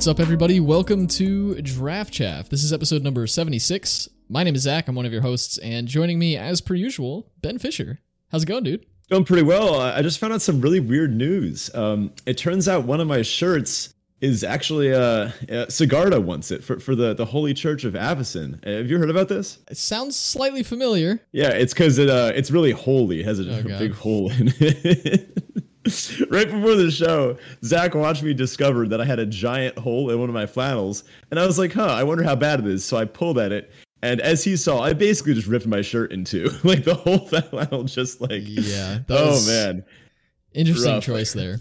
What's up, everybody? Welcome to Draft Chaff. This is episode number 76. My name is Zach. I'm one of your hosts, and joining me, as per usual, Ben Fisher. How's it going, dude? Going pretty well. I just found out some really weird news. Um, it turns out one of my shirts is actually uh, uh Sigarda wants it for, for the, the Holy Church of Avacyn. Have you heard about this? It sounds slightly familiar. Yeah, it's because it uh, it's really holy. It has a, oh, a big hole in it. right before the show, Zach watched me discover that I had a giant hole in one of my flannels, and I was like, "Huh, I wonder how bad it is." So I pulled at it, and as he saw, I basically just ripped my shirt in two, like the whole flannel, just like yeah. Oh man, interesting Rough. choice there.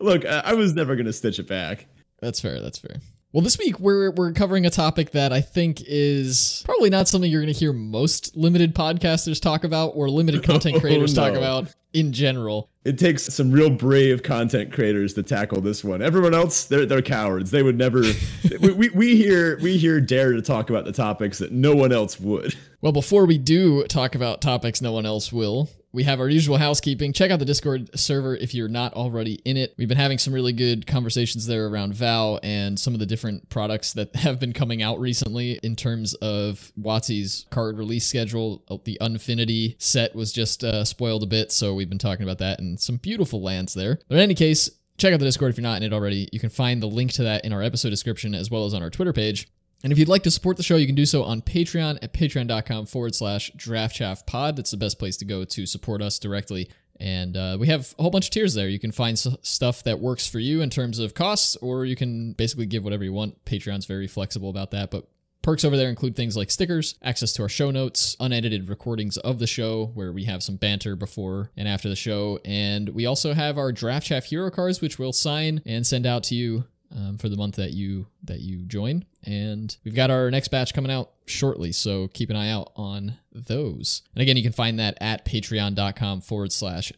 Look, I was never gonna stitch it back. That's fair. That's fair. Well, this week we're we're covering a topic that I think is probably not something you're going to hear most limited podcasters talk about or limited oh, content creators oh, no. talk about in general. It takes some real brave content creators to tackle this one. Everyone else, they're they're cowards. They would never. we, we we hear we hear dare to talk about the topics that no one else would. Well, before we do talk about topics no one else will, we have our usual housekeeping. Check out the Discord server if you're not already in it. We've been having some really good conversations there around Val and some of the different products that have been coming out recently in terms of WotC's card release schedule. Oh, the Unfinity set was just uh, spoiled a bit, so we've been talking about that and some beautiful lands there. But in any case, check out the Discord if you're not in it already. You can find the link to that in our episode description as well as on our Twitter page. And if you'd like to support the show, you can do so on Patreon at patreon.com forward slash draftchaffpod. That's the best place to go to support us directly. And uh, we have a whole bunch of tiers there. You can find s- stuff that works for you in terms of costs, or you can basically give whatever you want. Patreon's very flexible about that. But perks over there include things like stickers, access to our show notes, unedited recordings of the show where we have some banter before and after the show. And we also have our Draft Chaff hero cards, which we'll sign and send out to you um, for the month that you that you join. And we've got our next batch coming out shortly, so keep an eye out on those. And again, you can find that at patreon.com forward slash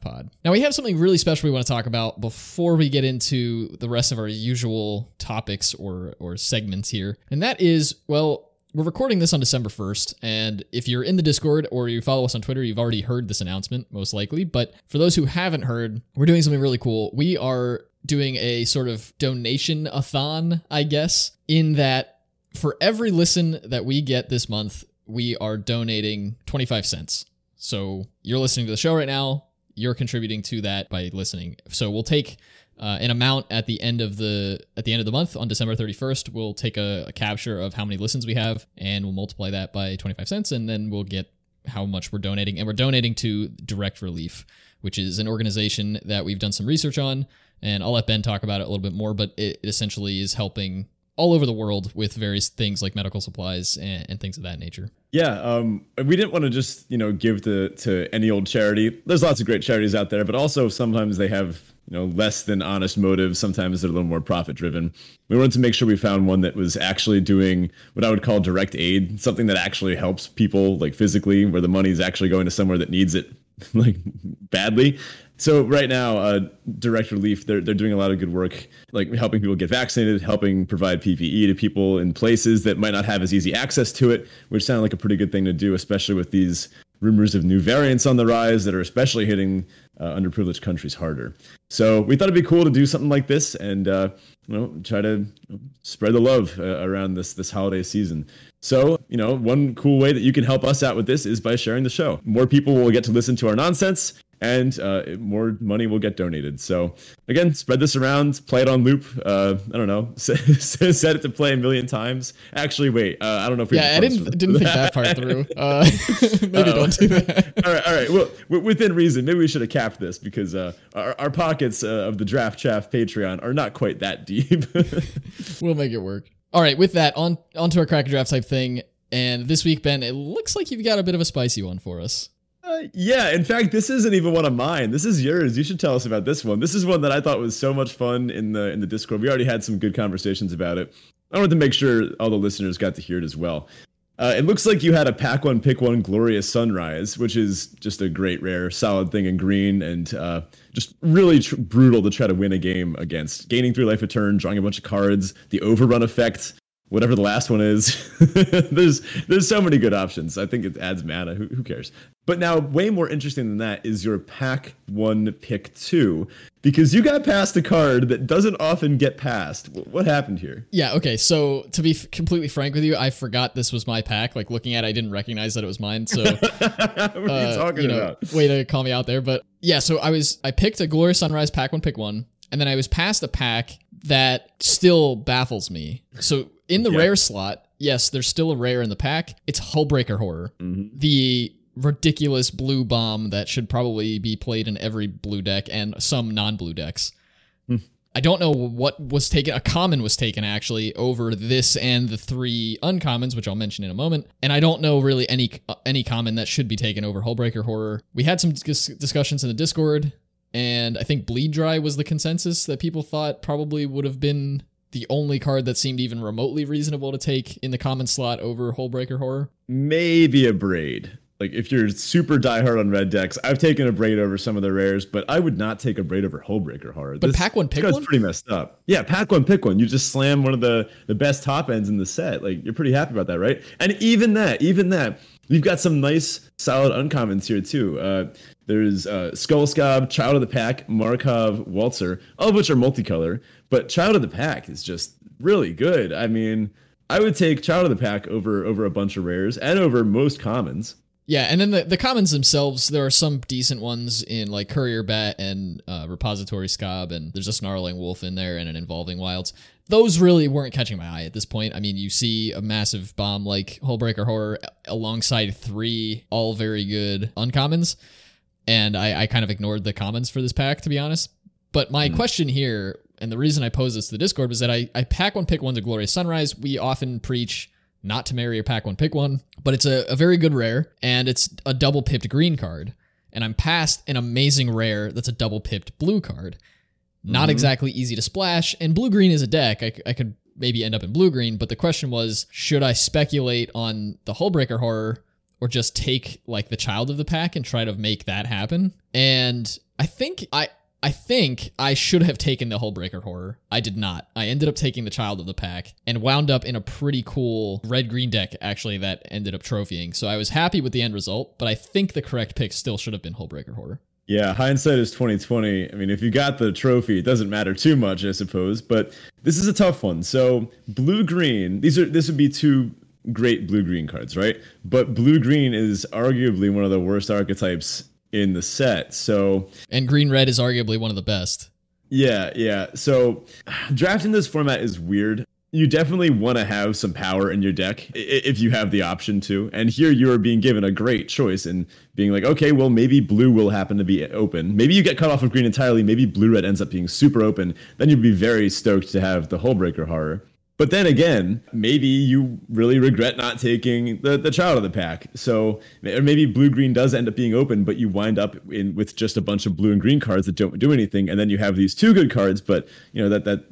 pod. Now, we have something really special we want to talk about before we get into the rest of our usual topics or, or segments here. And that is, well, we're recording this on December 1st, and if you're in the Discord or you follow us on Twitter, you've already heard this announcement, most likely. But for those who haven't heard, we're doing something really cool. We are doing a sort of donation a thon, I guess, in that for every listen that we get this month, we are donating 25 cents. So you're listening to the show right now, you're contributing to that by listening. So we'll take uh, an amount at the end of the at the end of the month on December 31st. We'll take a, a capture of how many listens we have, and we'll multiply that by 25 cents, and then we'll get how much we're donating. And we're donating to Direct Relief, which is an organization that we've done some research on and I'll let Ben talk about it a little bit more, but it essentially is helping all over the world with various things like medical supplies and, and things of that nature. Yeah, um, we didn't want to just you know give to to any old charity. There's lots of great charities out there, but also sometimes they have you know less than honest motives. Sometimes they're a little more profit driven. We wanted to make sure we found one that was actually doing what I would call direct aid, something that actually helps people like physically, where the money is actually going to somewhere that needs it like badly so right now, uh, Direct Relief, they're, they're doing a lot of good work, like helping people get vaccinated, helping provide PPE to people in places that might not have as easy access to it, which sounded like a pretty good thing to do, especially with these rumors of new variants on the rise that are especially hitting uh, underprivileged countries harder. So we thought it'd be cool to do something like this and uh, you know try to spread the love uh, around this this holiday season. So, you know, one cool way that you can help us out with this is by sharing the show. More people will get to listen to our nonsense and uh, more money will get donated. So again, spread this around, play it on loop. Uh, I don't know, set it to play a million times. Actually, wait, uh, I don't know if we. Yeah, I didn't didn't think that part through. Uh, maybe don't do that. all right, all right. Well, within reason, maybe we should have capped this because uh, our, our pockets uh, of the Draft Chaff Patreon are not quite that deep. we'll make it work. All right, with that, on onto our crack draft type thing. And this week, Ben, it looks like you've got a bit of a spicy one for us. Yeah, in fact, this isn't even one of mine. This is yours. You should tell us about this one. This is one that I thought was so much fun in the in the Discord. We already had some good conversations about it. I wanted to make sure all the listeners got to hear it as well. Uh, it looks like you had a pack one, pick one, glorious sunrise, which is just a great, rare, solid thing in green, and uh, just really tr- brutal to try to win a game against. Gaining three life a turn, drawing a bunch of cards, the overrun effect, whatever the last one is. there's there's so many good options. I think it adds mana. Who, who cares? But now, way more interesting than that is your pack one pick two, because you got past a card that doesn't often get passed. What happened here? Yeah. Okay. So to be f- completely frank with you, I forgot this was my pack. Like looking at, it, I didn't recognize that it was mine. So what are you uh, talking you know, about? way to call me out there. But yeah, so I was I picked a Glorious Sunrise pack one, pick one, and then I was past a pack that still baffles me. So in the Yeah. rare slot, yes, there's still a rare in the pack. It's Hullbreaker Horror, Mm-hmm. the ridiculous blue bomb that should probably be played in every blue deck and some non-blue decks. Hmm. I don't know what was taken. A common was taken actually over this and the three uncommons, which I'll mention in a moment. And I don't know really any uh, any common that should be taken over Hullbreaker Horror. We had some dis- discussions in the Discord, and I think Bleed Dry was the consensus that people thought probably would have been the only card that seemed even remotely reasonable to take in the common slot over Hullbreaker Horror. Maybe Abrade. Like if you're super diehard on red decks, I've taken Abrade over some of the rares, but I would not take Abrade over Hullbreaker Horror. But pack one, pick one? pretty messed up. Yeah, pack one, pick one. You just slam one of the the best top ends in the set. Like you're pretty happy about that, right? And even that, even that, you've got some nice solid uncommons here too. Uh, there's uh, Skull Skaab, Child of the Pack, Markov, Waltzer, all of which are multicolor. But Child of the Pack is just really good. I mean, I would take Child of the Pack over over a bunch of rares and over most commons. Yeah, and then the, the commons themselves, there are some decent ones in like Courier Bat and uh, Repository Skaab, and there's a Snarling Wolf in there and an Evolving Wilds. Those really weren't catching my eye at this point. I mean, you see a massive bomb like Hullbreaker Horror alongside three all very good uncommons, and I, I kind of ignored the commons for this pack, to be honest. But my hmm. question here, and the reason I posed this to the Discord, was that I, I pack one, pick one to Glorious Sunrise. We often preach not to marry or pack one, pick one, but it's a, a very good rare, and it's a double pipped green card. And I'm past an amazing rare that's a double pipped blue card. Not mm-hmm. exactly easy to splash, and blue green is a deck. I, I could maybe end up in blue green, but the question was should I speculate on the Hullbreaker horror or just take like the child of the pack and try to make that happen? And I think I. I think I should have taken the Hullbreaker horror. I did not. I ended up taking the child of the pack and wound up in a pretty cool red green deck actually that ended up trophying. So I was happy with the end result, but I think the correct pick still should have been Hullbreaker horror. Yeah, hindsight is twenty twenty. I mean, if you got the trophy, it doesn't matter too much, I suppose. But this is a tough one. So blue green, these are this would be two great blue green cards, right? But blue green is arguably one of the worst archetypes in the set. So And green red is arguably one of the best. yeah, yeah. So drafting this format is weird. You definitely want to have some power in your deck if you have the option to. And here you are being given a great choice and being like, okay, well, maybe blue will happen to be open. Maybe you get cut off of green entirely. Maybe blue red ends up being super open. Then you'd be very stoked to have the Hullbreaker horror. But then again, maybe you really regret not taking the, the child of the pack. So or maybe blue green does end up being open, but you wind up in with just a bunch of blue and green cards that don't do anything, and then you have these two good cards, but you know that that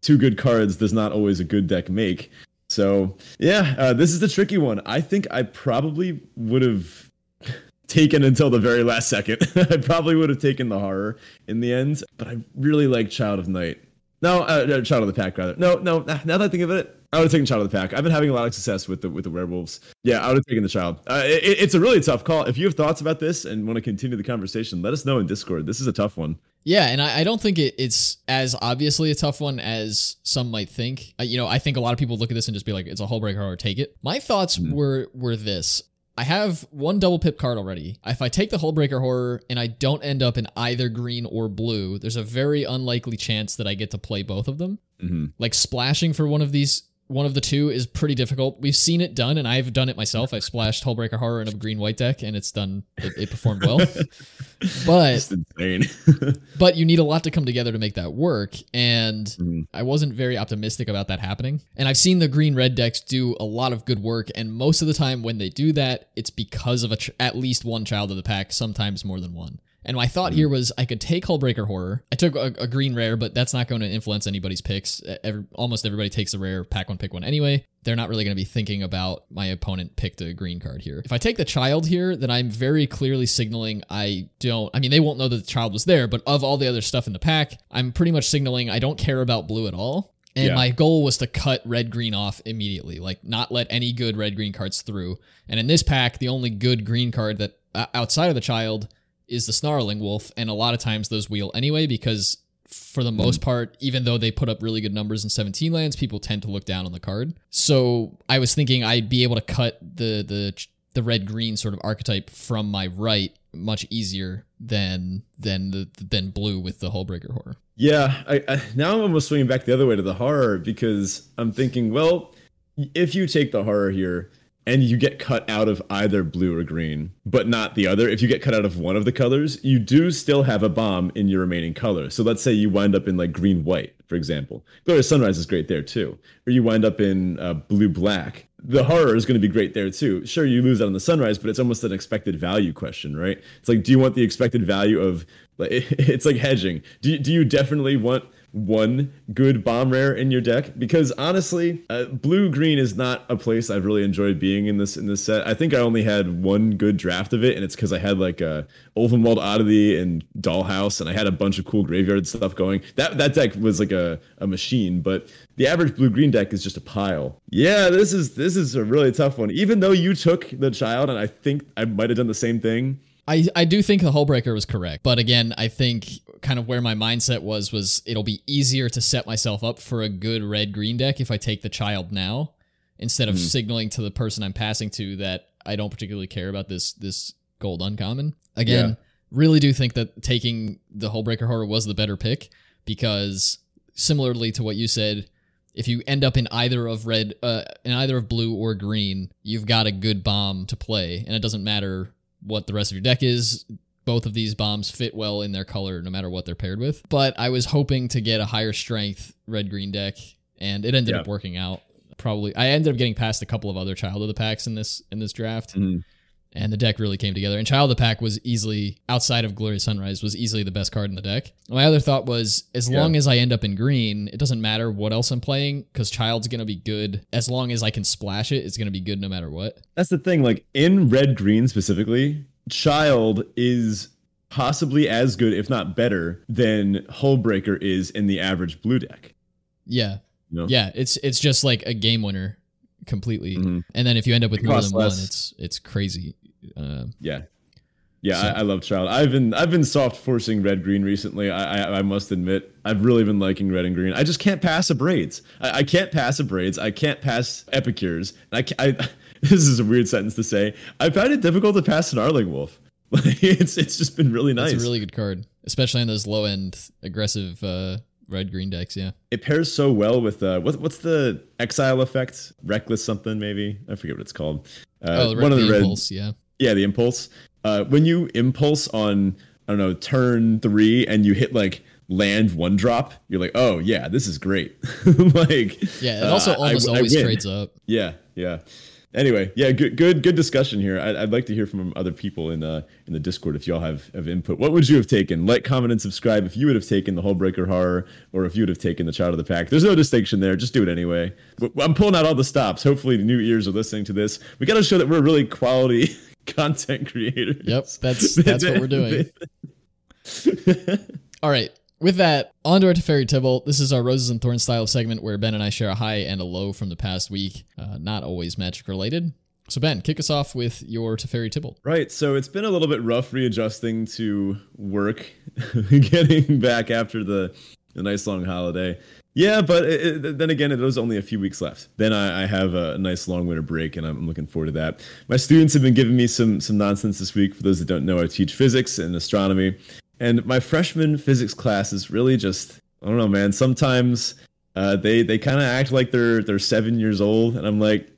two good cards does not always a good deck make. So yeah, uh, this is the tricky one. I think I probably would have taken until the very last second. I probably would have taken the horror in the end, but I really like Child of Night. No, uh, no, Child of the Pack rather. No, no. Now that I think of it, I would have taken Child of the Pack. I've been having a lot of success with the with the werewolves. Yeah, I would have taken the Child. Uh, it, it's a really tough call. If you have thoughts about this and want to continue the conversation, let us know in Discord. This is a tough one. Yeah, and I, I don't think it, it's as obviously a tough one as some might think. Uh, you know, I think a lot of people look at this and just be like, "It's a Hullbreaker Horror take it." My thoughts were were this: I have one double pip card already. If I take the Hullbreaker Horror and I don't end up in either green or blue, there's a very unlikely chance that I get to play both of them. Mhm. Like splashing for one of these, one of the two is pretty difficult. We've seen it done, and I've done it myself. I've splashed Hullbreaker Horror in a green white deck, and it's done. It, it performed well. but but you need a lot to come together to make that work and Mhm. i wasn't very optimistic about that happening and i've seen the green red decks do a lot of good work and most of the time when they do that it's because of a ch- at least one child of the pack sometimes more than one and my thought here was I could take Hullbreaker Horror. I took a, a green rare, but that's not going to influence anybody's picks. Every, almost everybody takes a rare, pack one, pick one anyway. They're not really going to be thinking about my opponent picked a green card here. If I take the child here, then I'm very clearly signaling I don't. I mean, they won't know that the child was there, but of all the other stuff in the pack, I'm pretty much signaling I don't care about blue at all. And Yeah. my goal was to cut red green off immediately, like not let any good red green cards through. And in this pack, the only good green card that uh, outside of the child is the snarling wolf, and a lot of times those wheel anyway because for the most mm. part, even though they put up really good numbers in 17 lands, people tend to look down on the card. So I was thinking I'd be able to cut the the the red green sort of archetype from my right much easier than than the than blue with the Hullbreaker horror. Yeah, I, I now I'm almost swinging back the other way to the horror because I'm thinking, well, if you take the horror here and you get cut out of either blue or green, but not the other, if you get cut out of one of the colors, you do still have a bomb in your remaining color. So let's say you wind up in like green white, for example. Glorious Sunrise is great there too. Or you wind up in uh, blue black. The horror is going to be great there too. Sure, you lose out on the sunrise, but it's almost an expected value question, right? It's like, do you want the expected value of? It's like hedging. Do do you definitely want one good bomb rare in your deck? Because honestly uh, blue green is not a place i've really enjoyed being in this in this set. I think i only had one good draft of it and it's because i had like a Ulvenwald oddity and dollhouse and i had a bunch of cool graveyard stuff going. That that deck was like a, a machine but the average blue green deck is just a pile. Yeah this is this is a really tough one. Even though you took the child and i think i might have done the same thing I, I do think the Hullbreaker was correct, but again, I think kind of where my mindset was was it'll be easier to set myself up for a good red green deck if I take the child now instead of signaling to the person I'm passing to that I don't particularly care about this this gold uncommon. Again, Yeah. really do think that taking the Hullbreaker horror was the better pick because similarly to what you said, if you end up in either of red, uh, in either of blue or green, you've got a good bomb to play, and it doesn't matter what the rest of your deck is. Both of these bombs fit well in their color, no matter what they're paired with. But I was hoping to get a higher strength red green deck, and it ended Yeah. up working out. Probably, I ended up getting past a couple of other child of the packs in this in this draft, Mhm. And the deck really came together. And child of the pack was easily outside of Glorious Sunrise was easily the best card in the deck. My other thought was as Yeah. long as I end up in green, it doesn't matter what else I'm playing because child's gonna be good as long as I can splash it. It's gonna be good no matter what. That's the thing. Like in red green specifically, Child is possibly as good, if not better, than Hullbreaker is in the average blue deck. Yeah, You know? yeah. It's it's just like a game winner completely. Mhm. And then if you end up with It more than one, it's it's crazy. Uh, Yeah. Yeah, So- I, I love Child. I've been I've been soft forcing red green recently. I, I I must admit I've really been liking red and green. I just can't pass Abrades. I, I can't pass Abrades. I can't pass epicures. I, I this is a weird sentence to say. I found it difficult to pass a Snarling Wolf. Like it's it's just been really nice. It's a really good card, especially on those low end aggressive uh, red green decks. Yeah. it pairs so well with uh what, what's the exile effect reckless something maybe i forget what it's called uh, oh, one of the, the red impulse. Yeah. Yeah the impulse uh when you impulse on i don't know turn three and you hit like land one drop you're like oh yeah this is great. Like Yeah. It also uh, almost I always win. trades up. yeah yeah. Anyway yeah good good good discussion here. I'd, I'd like to hear from other people in uh in the discord if y'all have, have input. What would you have taken? Like comment and subscribe if you would have taken the Hullbreaker horror or if you would have taken the child of the pack. There's no distinction there. Just do it anyway. I'm pulling out all the stops. Hopefully the new ears are listening to this. We got to show that we're really quality content creators Yep. That's that's what we're doing. All right. With that, on to our Teferi Tibalt. This is our Roses and Thorns style segment where Ben and I share a high and a low from the past week, uh, not always magic related. So, Ben, kick us off with your Teferi Tibalt. Right. So it's been a little bit rough readjusting to work, getting back after the, the nice long holiday. Yeah, but it, it- then again, it was only a few weeks left. Then I, I have a nice long winter break, and I'm looking forward to that. My students have been giving me some some nonsense this week. For those that don't know, I teach physics and astronomy, and my freshman physics class is really just I don't know, man. Sometimes uh, they they kind of act like they're they're seven years old, and I'm like,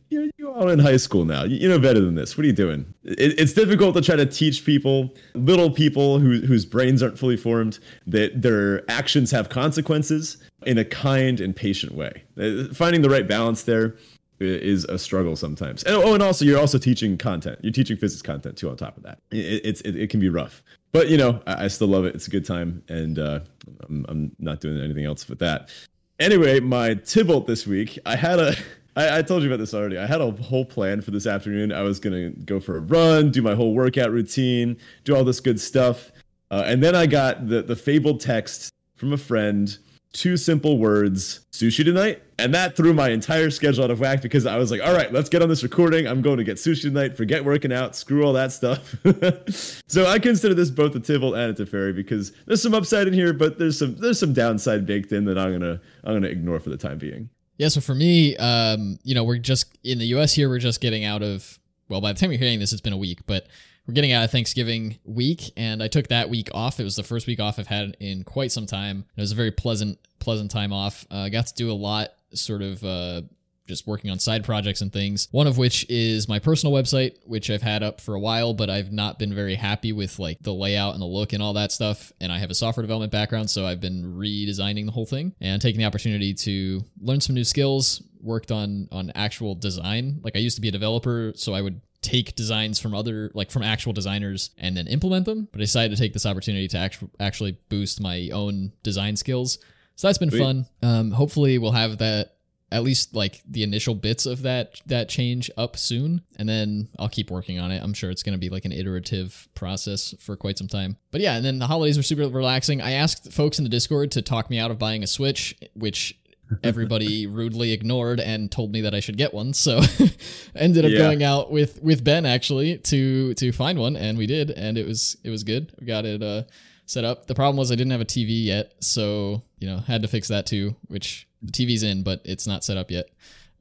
you're in high school now. You, know better than this. What are you doing? It, it's difficult to try to teach people, little people who, whose brains aren't fully formed, that their actions have consequences in a kind and patient way. Uh, Finding the right balance there is a struggle sometimes. And, oh, and also you're also teaching content. You're teaching physics content too. On top of that, it, it's it, it can be rough. But you know, I, I still love it. It's a good time, and uh, I'm, I'm not doing anything else with that. Anyway, my Tibalt this week, I had a. I, I told you about this already. I had a whole plan for this afternoon. I was gonna go for a run, do my whole workout routine, do all this good stuff, uh, and then I got the the fabled text from a friend two simple words, sushi tonight. And that threw my entire schedule out of whack because I was like, all right, let's get on this recording. I'm going to get sushi tonight. Forget working out. Screw all that stuff. so I consider this both a Tibalt and a Teferi because there's some upside in here, but there's some there's some downside baked in that I'm gonna I'm gonna ignore for the time being. Yeah, so for me, um, you know, we're just in the US here, we're just getting out of well, by the time you're hearing this, it's been a week, but we're getting out of Thanksgiving week, and I took that week off. It was the first week off I've had in quite some time. It was a very pleasant, pleasant time off. I uh, got to do a lot, sort of uh, just working on side projects and things. One of which is my personal website, which I've had up for a while, but I've not been very happy with like the layout and the look and all that stuff. And I have a software development background, so I've been redesigning the whole thing and taking the opportunity to learn some new skills. Worked on on actual design. Like I used to be a developer, so I would take designs from other like from actual designers and then implement them but i decided to take this opportunity to actually actually boost my own design skills so that's been Sweet. fun um, hopefully we'll have that at least like the initial bits of that that change up soon and then i'll keep working on it i'm sure it's going to be like an iterative process for quite some time but yeah and then the holidays were super relaxing i asked folks in the discord to talk me out of buying a switch which everybody rudely ignored and told me that I should get one. So ended up yeah. going out with with Ben actually to to find one and we did and it was it was good. We got it uh set up. The problem was I didn't have a TV yet, so you know, had to fix that too, which the TV's in but it's not set up yet.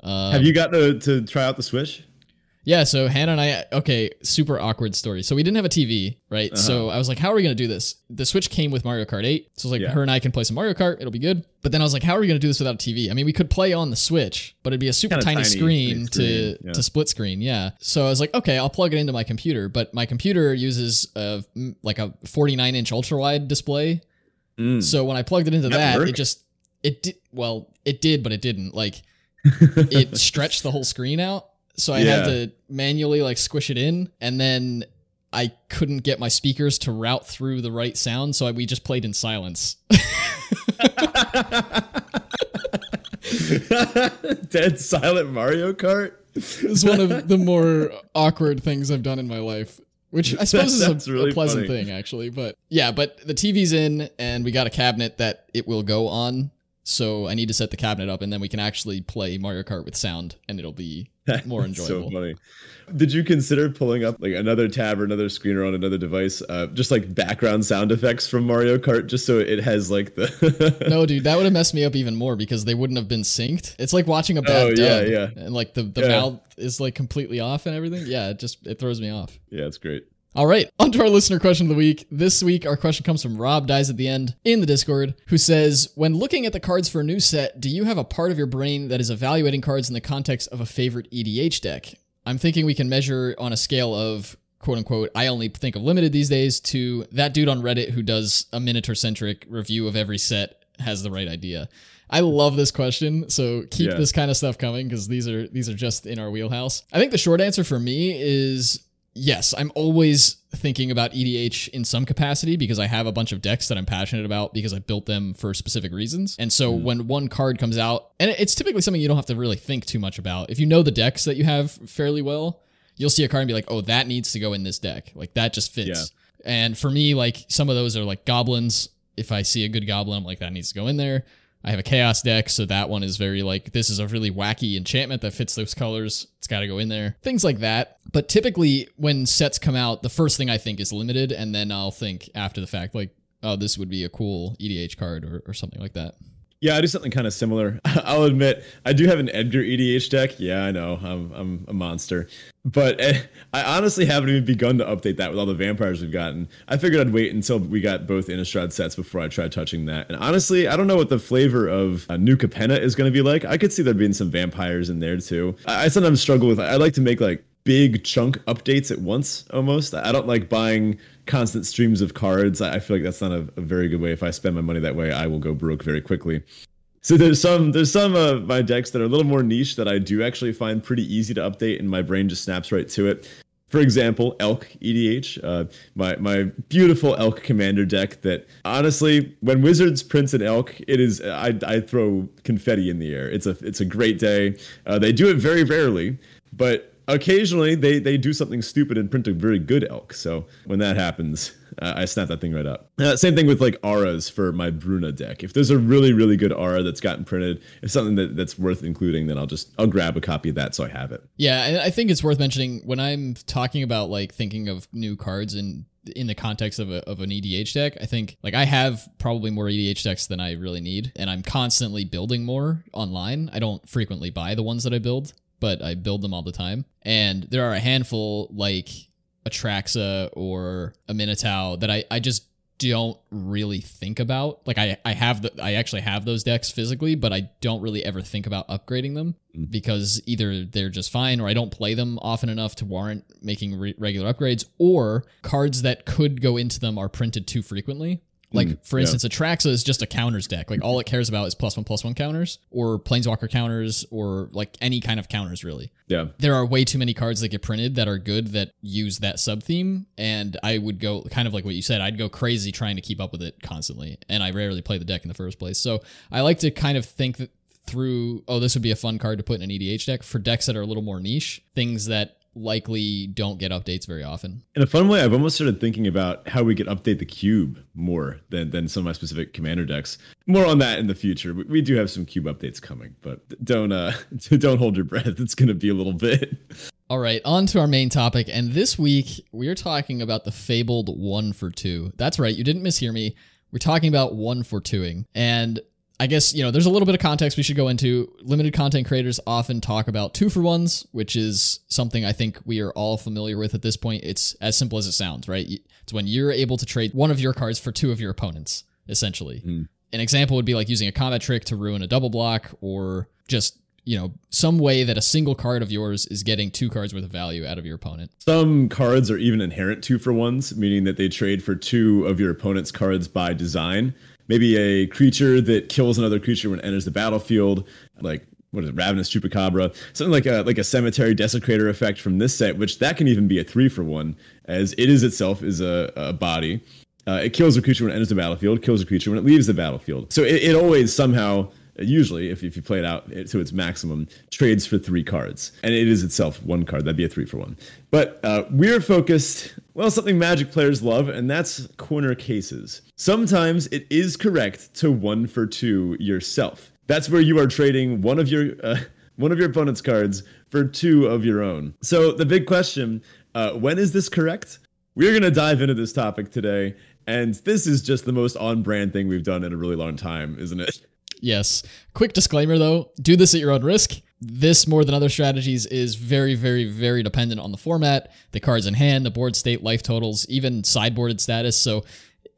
Um, have you got to to try out the Switch? Yeah, so Hannah and I, okay, super awkward story. So we didn't have a TV, right? Uh-huh. So I was like, how are we going to do this? The Switch came with Mario Kart 8. So I was like, yeah. her and I can play some Mario Kart. It'll be good. But then I was like, how are we going to do this without a TV? I mean, we could play on the Switch, but it'd be a super tiny, tiny, screen, screen to, yeah. to split screen. Yeah. So I was like, okay, I'll plug it into my computer. But my computer uses a, like a 49 inch ultra wide display. Mm. So when I plugged it into that, that it just, it did, well, it did, but it didn't. Like, it stretched the whole screen out so I yeah. had to manually like squish it in, and then I couldn't get my speakers to route through the right sound, so I, we just played in silence. Dead silent Mario Kart. It's one of the more awkward things I've done in my life. Which I suppose is a, really a pleasant funny. thing, actually. But yeah, but the TV's in, and we got a cabinet that it will go on. So I need to set the cabinet up, and then we can actually play Mario Kart with sound, and it'll be more enjoyable. so funny. Did you consider pulling up like another tab or another screen or on another device, uh, just like background sound effects from Mario Kart, just so it has like the? no, dude, that would have messed me up even more because they wouldn't have been synced. It's like watching a bad oh, dub, yeah, yeah. and like the the yeah. mouth is like completely off and everything. Yeah, it just it throws me off. Yeah, it's great. All right, on to our listener question of the week. This week, our question comes from Rob Dies at the End in the Discord, who says, When looking at the cards for a new set, do you have a part of your brain that is evaluating cards in the context of a favorite EDH deck? I'm thinking we can measure on a scale of quote unquote, I only think of limited these days to that dude on Reddit who does a miniature centric review of every set has the right idea. I love this question, so keep yeah. this kind of stuff coming because these are these are just in our wheelhouse. I think the short answer for me is yes, I'm always thinking about EDH in some capacity because I have a bunch of decks that I'm passionate about because I built them for specific reasons. And so mm. when one card comes out, and it's typically something you don't have to really think too much about. If you know the decks that you have fairly well, you'll see a card and be like, oh, that needs to go in this deck. Like that just fits. Yeah. And for me, like some of those are like goblins. If I see a good goblin, I'm like, that needs to go in there. I have a chaos deck, so that one is very like this is a really wacky enchantment that fits those colors. It's got to go in there. Things like that. But typically when sets come out, the first thing I think is limited and then I'll think after the fact like oh this would be a cool EDH card or, or something like that. Yeah, I do something kind of similar. I'll admit, I do have an Edgar EDH deck. Yeah, I know, I'm I'm a monster, but eh, I honestly haven't even begun to update that with all the vampires we've gotten. I figured I'd wait until we got both Innistrad sets before I tried touching that. And honestly, I don't know what the flavor of a new Capenna is going to be like. I could see there being some vampires in there too. I, I sometimes struggle with. I like to make like big chunk updates at once almost. I don't like buying constant streams of cards. I feel like that's not a, a, very good way. If I spend my money that way, I will go broke very quickly. So there's some there's some of my decks that are a little more niche that I do actually find pretty easy to update, and my brain just snaps right to it. For example, Elk EDH, uh, my my beautiful Elk Commander deck. That honestly, when Wizards prints an Elk, it is I, I throw confetti in the air. It's a it's a great day. Uh, they do it very rarely, but occasionally they they do something stupid and print a very good elk. So when that happens, I, I snap that thing right up. Uh, same thing with like auras for my Bruna deck. If there's a really really good aura that's gotten printed, if something that, that's worth including, then I'll just I'll grab a copy of that so I have it. Yeah, and I think it's worth mentioning when I'm talking about like thinking of new cards and in the context of, a, of an EDH deck, I think like I have probably more EDH decks than I really need, and I'm constantly building more online. I don't frequently buy the ones that I build, but I build them all the time. And there are a handful like Atraxa or a Minotaur that I, I just don't really think about. Like I, I have the I actually have those decks physically, but I don't really ever think about upgrading them mm. because either they're just fine or I don't play them often enough to warrant making re- regular upgrades or cards that could go into them are printed too frequently. Like mm, for instance, yeah. Atraxa is just a counters deck. Like all it cares about is plus one plus one counters or planeswalker counters or like any kind of counters really. Yeah. There are way too many cards that get printed that are good that use that sub theme. And I would go kind of like what you said, I'd go crazy trying to keep up with it constantly. And I rarely play the deck in the first place. So I like to kind of think that through, oh, this would be a fun card to put in an EDH deck for decks that are a little more niche, things that likely don't get updates very often. In a fun way, I've almost started thinking about how we could update the cube more than, than some of my specific commander decks. More on that in the future. We do have some cube updates coming, but don't uh don't hold your breath. It's going to be a little bit. All right, on to our main topic. And this week, we're talking about the fabled one for two. That's right, you didn't mishear me. We're talking about one for twoing. And I guess, you know, there's a little bit of context we should go into. Limited content creators often talk about two for ones, which is something I think we are all familiar with at this point. It's as simple as it sounds, right? It's when you're able to trade one of your cards for two of your opponents, essentially. Mm. An example would be like using a combat trick to ruin a double block or just you know, some way that a single card of yours is getting two cards worth of value out of your opponent. Some cards are even inherent two for ones, meaning that they trade for two of your opponent's cards by design maybe a creature that kills another creature when it enters the battlefield, like what is it, Ravenous Chupacabra, something like a like a Cemetery Desecrator effect from this set, which that can even be a three for one, as it is itself is a, a body. Uh, it kills a creature when it enters the battlefield, kills a creature when it leaves the battlefield. So it, it always somehow usually if, if you play it out to its maximum trades for three cards. And it is itself one card. That'd be a three for one. But uh, we're focused well something magic players love and that's corner cases. Sometimes it is correct to one for two yourself. That's where you are trading one of your uh, one of your opponent's cards for two of your own. So the big question uh, when is this correct? We're going to dive into this topic today and this is just the most on brand thing we've done in a really long time isn't it Yes. Quick disclaimer though do this at your own risk. This, more than other strategies, is very, very, very dependent on the format, the cards in hand, the board state, life totals, even sideboarded status. So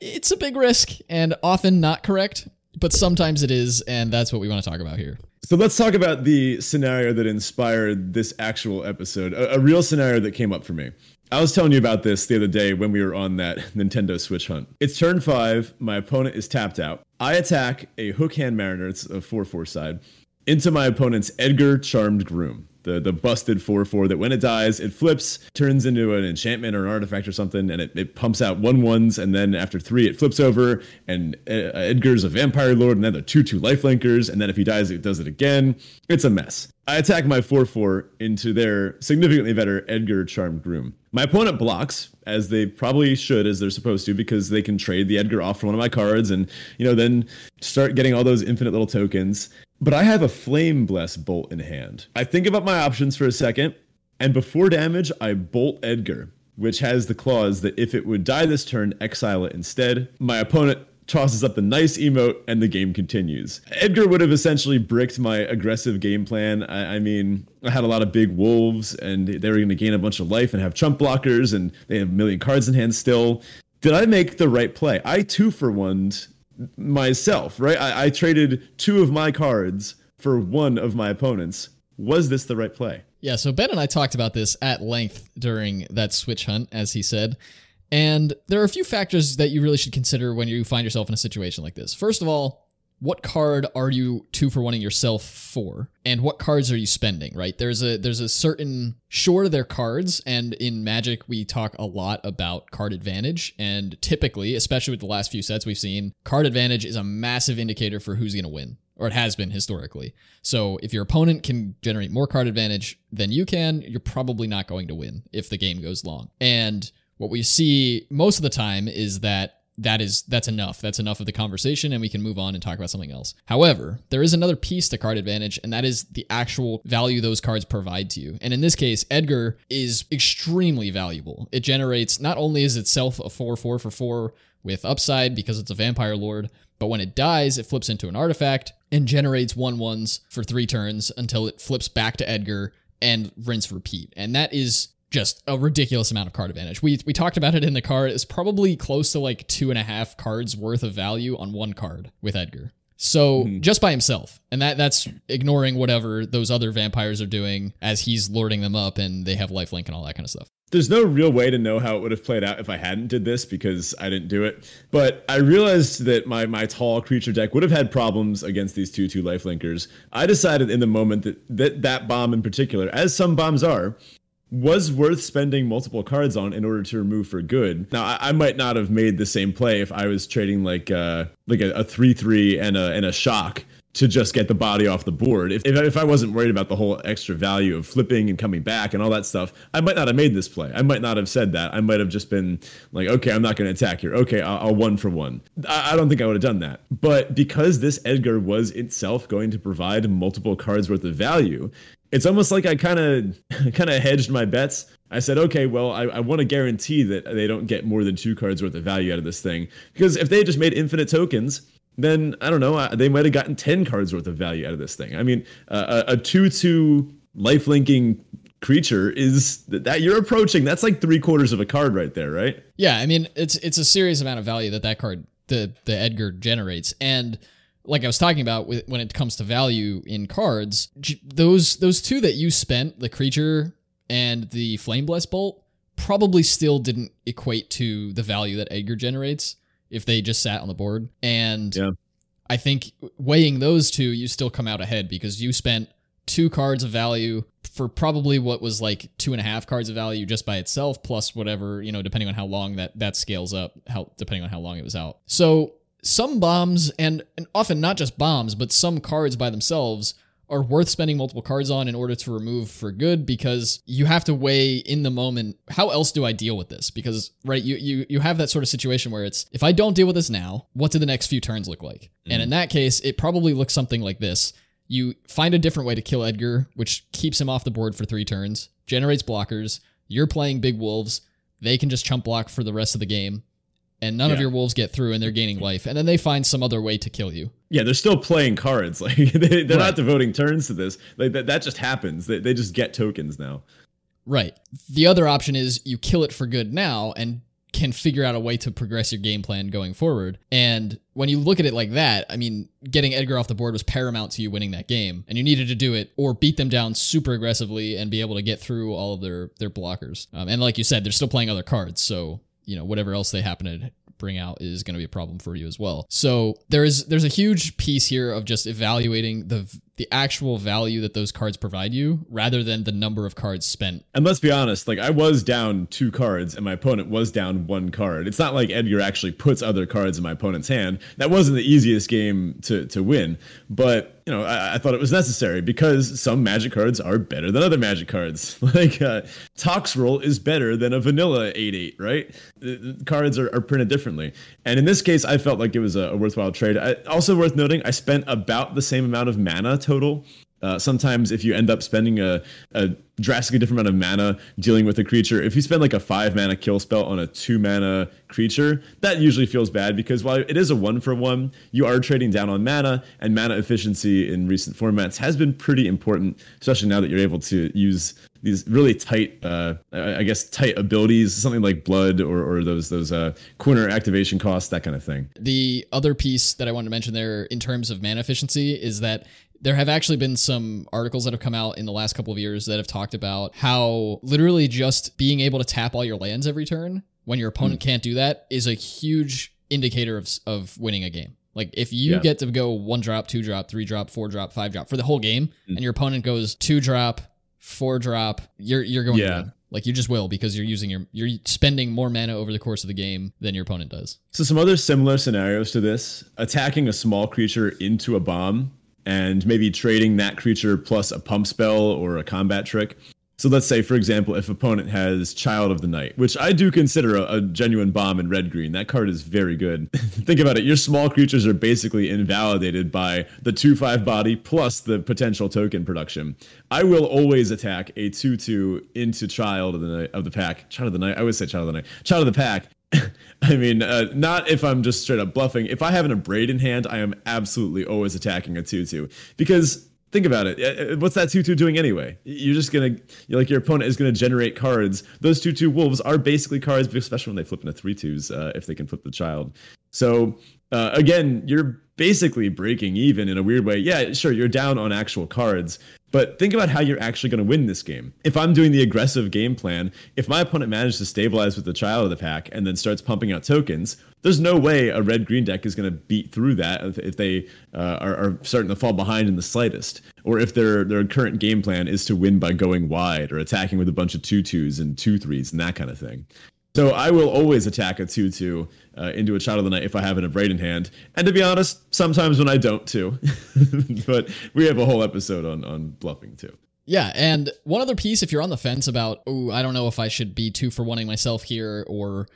it's a big risk and often not correct, but sometimes it is, and that's what we want to talk about here. So let's talk about the scenario that inspired this actual episode, a, a real scenario that came up for me. I was telling you about this the other day when we were on that Nintendo Switch hunt. It's turn five. My opponent is tapped out. I attack a Hookhand Mariner. It's a 4 4 side into my opponent's Edgar Charmed Groom. The, the busted 4 4 that when it dies, it flips, turns into an enchantment or an artifact or something, and it, it pumps out one ones. And then after three, it flips over, and uh, Edgar's a vampire lord, and then the 2 2 lifelinkers. And then if he dies, it does it again. It's a mess. I attack my 4 4 into their significantly better Edgar Charmed Groom. My opponent blocks, as they probably should, as they're supposed to, because they can trade the Edgar off for one of my cards and, you know, then start getting all those infinite little tokens. But I have a Flame-Blessed Bolt in hand. I think about my options for a second, and before damage, I bolt Edgar, which has the clause that if it would die this turn, exile it instead. My opponent tosses up the nice emote, and the game continues. Edgar would have essentially bricked my aggressive game plan. I, I mean, I had a lot of big wolves, and they were going to gain a bunch of life and have chump blockers, and they have a million cards in hand still. Did I make the right play? I two for one myself, right? I, I traded two of my cards for one of my opponents. Was this the right play? Yeah, so Ben and I talked about this at length during that switch hunt, as he said. And there are a few factors that you really should consider when you find yourself in a situation like this. First of all, what card are you two for wanting yourself for? And what cards are you spending right? There's a there's a certain sure they're cards and in magic we talk a lot about card advantage. And typically especially with the last few sets we've seen card advantage is a massive indicator for who's going to win or it has been historically. So if your opponent can generate more card advantage than you can you're probably not going to win if the game goes long. And what we see most of the time is that that is that's enough. That's enough of the conversation and we can move on and talk about something else. However, there is another piece to card advantage and that is the actual value those cards provide to you. And in this case, Edgar is extremely valuable. It generates not only is itself a 4/4 for 4 with upside because it's a vampire lord, but when it dies, it flips into an artifact and generates one ones for 3 turns until it flips back to Edgar and rinse repeat. And that is just a ridiculous amount of card advantage. We we talked about it in the card. It's probably close to like two and a half cards worth of value on one card with Edgar. So mm-hmm. just by himself, and that that's ignoring whatever those other vampires are doing as he's lording them up, and they have lifelink and all that kind of stuff. There's no real way to know how it would have played out if I hadn't did this because I didn't do it. But I realized that my my tall creature deck would have had problems against these two two lifelinkers. I decided in the moment that that that bomb in particular, as some bombs are, was worth spending multiple cards on in order to remove for good. Now, I, I might not have made the same play if I was trading like uh, like a, three three and a and a shock to just get the body off the board. If, if, if I wasn't worried about the whole extra value of flipping and coming back and all that stuff, I might not have made this play. I might not have said that. I might have just been like, okay, I'm not going to attack here. Okay, I'll, I'll, one for one. I, I don't think I would have done that. But because this Edgar was itself going to provide multiple cards worth of value, it's almost like I kind of kind of hedged my bets. I said, okay, well, I, I want to guarantee that they don't get more than two cards worth of value out of this thing. Because if they just made infinite tokens, then I don't know, they might have gotten 10 cards worth of value out of this thing. I mean, uh, a 2 2 life linking creature is that you're approaching that's like three quarters of a card right there right yeah i mean it's it's a serious amount of value that that card the the edgar generates and like I was talking about with, when it comes to value in cards, those those two that you spent, the creature and the flame blessed bolt, probably still didn't equate to the value that Edgar generates if they just sat on the board. And yeah. I think weighing those two, you still come out ahead because you spent two cards of value for probably what was like two and a half cards of value just by itself, plus whatever, you know, depending on how long that that scales up, how depending on how long it was out. So some bombs, and, and often not just bombs, but some cards by themselves are worth spending multiple cards on in order to remove for good because you have to weigh in the moment how else do I deal with this? Because right you you you have that sort of situation where it's if I don't deal with this now what do the next few turns look like? Mm. and in that case it probably looks something like this. You find a different way to kill Edgar which keeps him off the board for 3 turns generates blockers you're playing big wolves they can just chump block for the rest of the game and none yeah. of your wolves get through and they're gaining life and then they find some other way to kill you. Yeah they're still playing cards. Like they, are right. not devoting turns to this. Like that, that just happens. They, they just get tokens now. Right. The other option is you kill it for good now and can figure out a way to progress your game plan going forward. And when you look at it like that i mean getting edgar off the board was paramount to you winning that game and you needed to do it or beat them down super aggressively and be able to get through all of their their blockers. Um, and like you said they're still playing other cards so you know whatever else they happen to bring out is going to be a problem for you as well. So there is there's a huge piece here of just evaluating the the actual value that those cards provide you rather than the number of cards spent. And let's be honest, like I was down two cards and my opponent was down one card. It's not like Edgar actually puts other cards in my opponent's hand. That wasn't the easiest game to to win, but you know, I, I, thought it was necessary because some magic cards are better than other magic cards. like uh, Toxrill is better than a vanilla 8-8, right? The, the cards are, are, printed differently. And in this case, I felt like it was a, a worthwhile trade. I, also worth noting, I spent about the same amount of mana total uh, sometimes if you end up spending a, a drastically different amount of mana dealing with a creature, if you spend like a five mana kill spell on a two mana creature, that usually feels bad because while it is a one for one, you are trading down on mana, and mana efficiency in recent formats has been pretty important, especially now that you're able to use these really tight, uh, I guess, tight abilities, something like blood or, or those those uh, corner activation costs, that kind of thing. The other piece that I wanted to mention there in terms of mana efficiency is that there have actually been some articles that have come out in the last couple of years that have talked about how literally just being able to tap all your lands every turn when your opponent mm. can't do that is a huge indicator of, of winning a game. Like if you yeah. get to go one drop, two drop, three drop, four drop, five drop for the whole game, mm. and your opponent goes two drop, four drop, you're you're going yeah. Like you just will because you're using your you're spending more mana over the course of the game than your opponent does. So some other similar scenarios to this: attacking a small creature into a bomb and maybe trading that creature plus a pump spell or a combat trick. So let's say, for example, if opponent has Child of the Night, which I do consider a, a genuine bomb in red green, that card is very good. Think about it. Your small creatures are basically invalidated by the 2 5 body plus the potential token production. I will always attack a 2 2 into Child of the Night of the pack. Child of the Night. I would say Child of the Night. Child of the pack. I mean, uh, not if I'm just straight up bluffing. If I have an Abrade in hand, I am absolutely always attacking a 2 2 because think about it. Uh, uh, what's that 2 2 doing anyway? You're just going to, like, your opponent is going to generate cards. Those 2 2 wolves are basically cards, especially when they flip into 3 2s, uh, if they can flip the child. So, uh, again, you're basically breaking even in a weird way. Yeah, sure, you're down on actual cards, but think about how you're actually going to win this game. If I'm doing the aggressive game plan, if my opponent manages to stabilize with the child of the pack and then starts pumping out tokens, there's no way a red green deck is going to beat through that if they uh, are, are, starting to fall behind in the slightest, or if their their current game plan is to win by going wide or attacking with a bunch of two twos and two threes and that kind of thing. So I will always attack a 2 2 uh, into a Child of the Night if I have an Abrade in hand. And to be honest, sometimes when I don't too. but we have a whole episode on, on bluffing too. Yeah, and one other piece, if you're on the fence about, oh, I don't know if I should be two for wanting myself here, or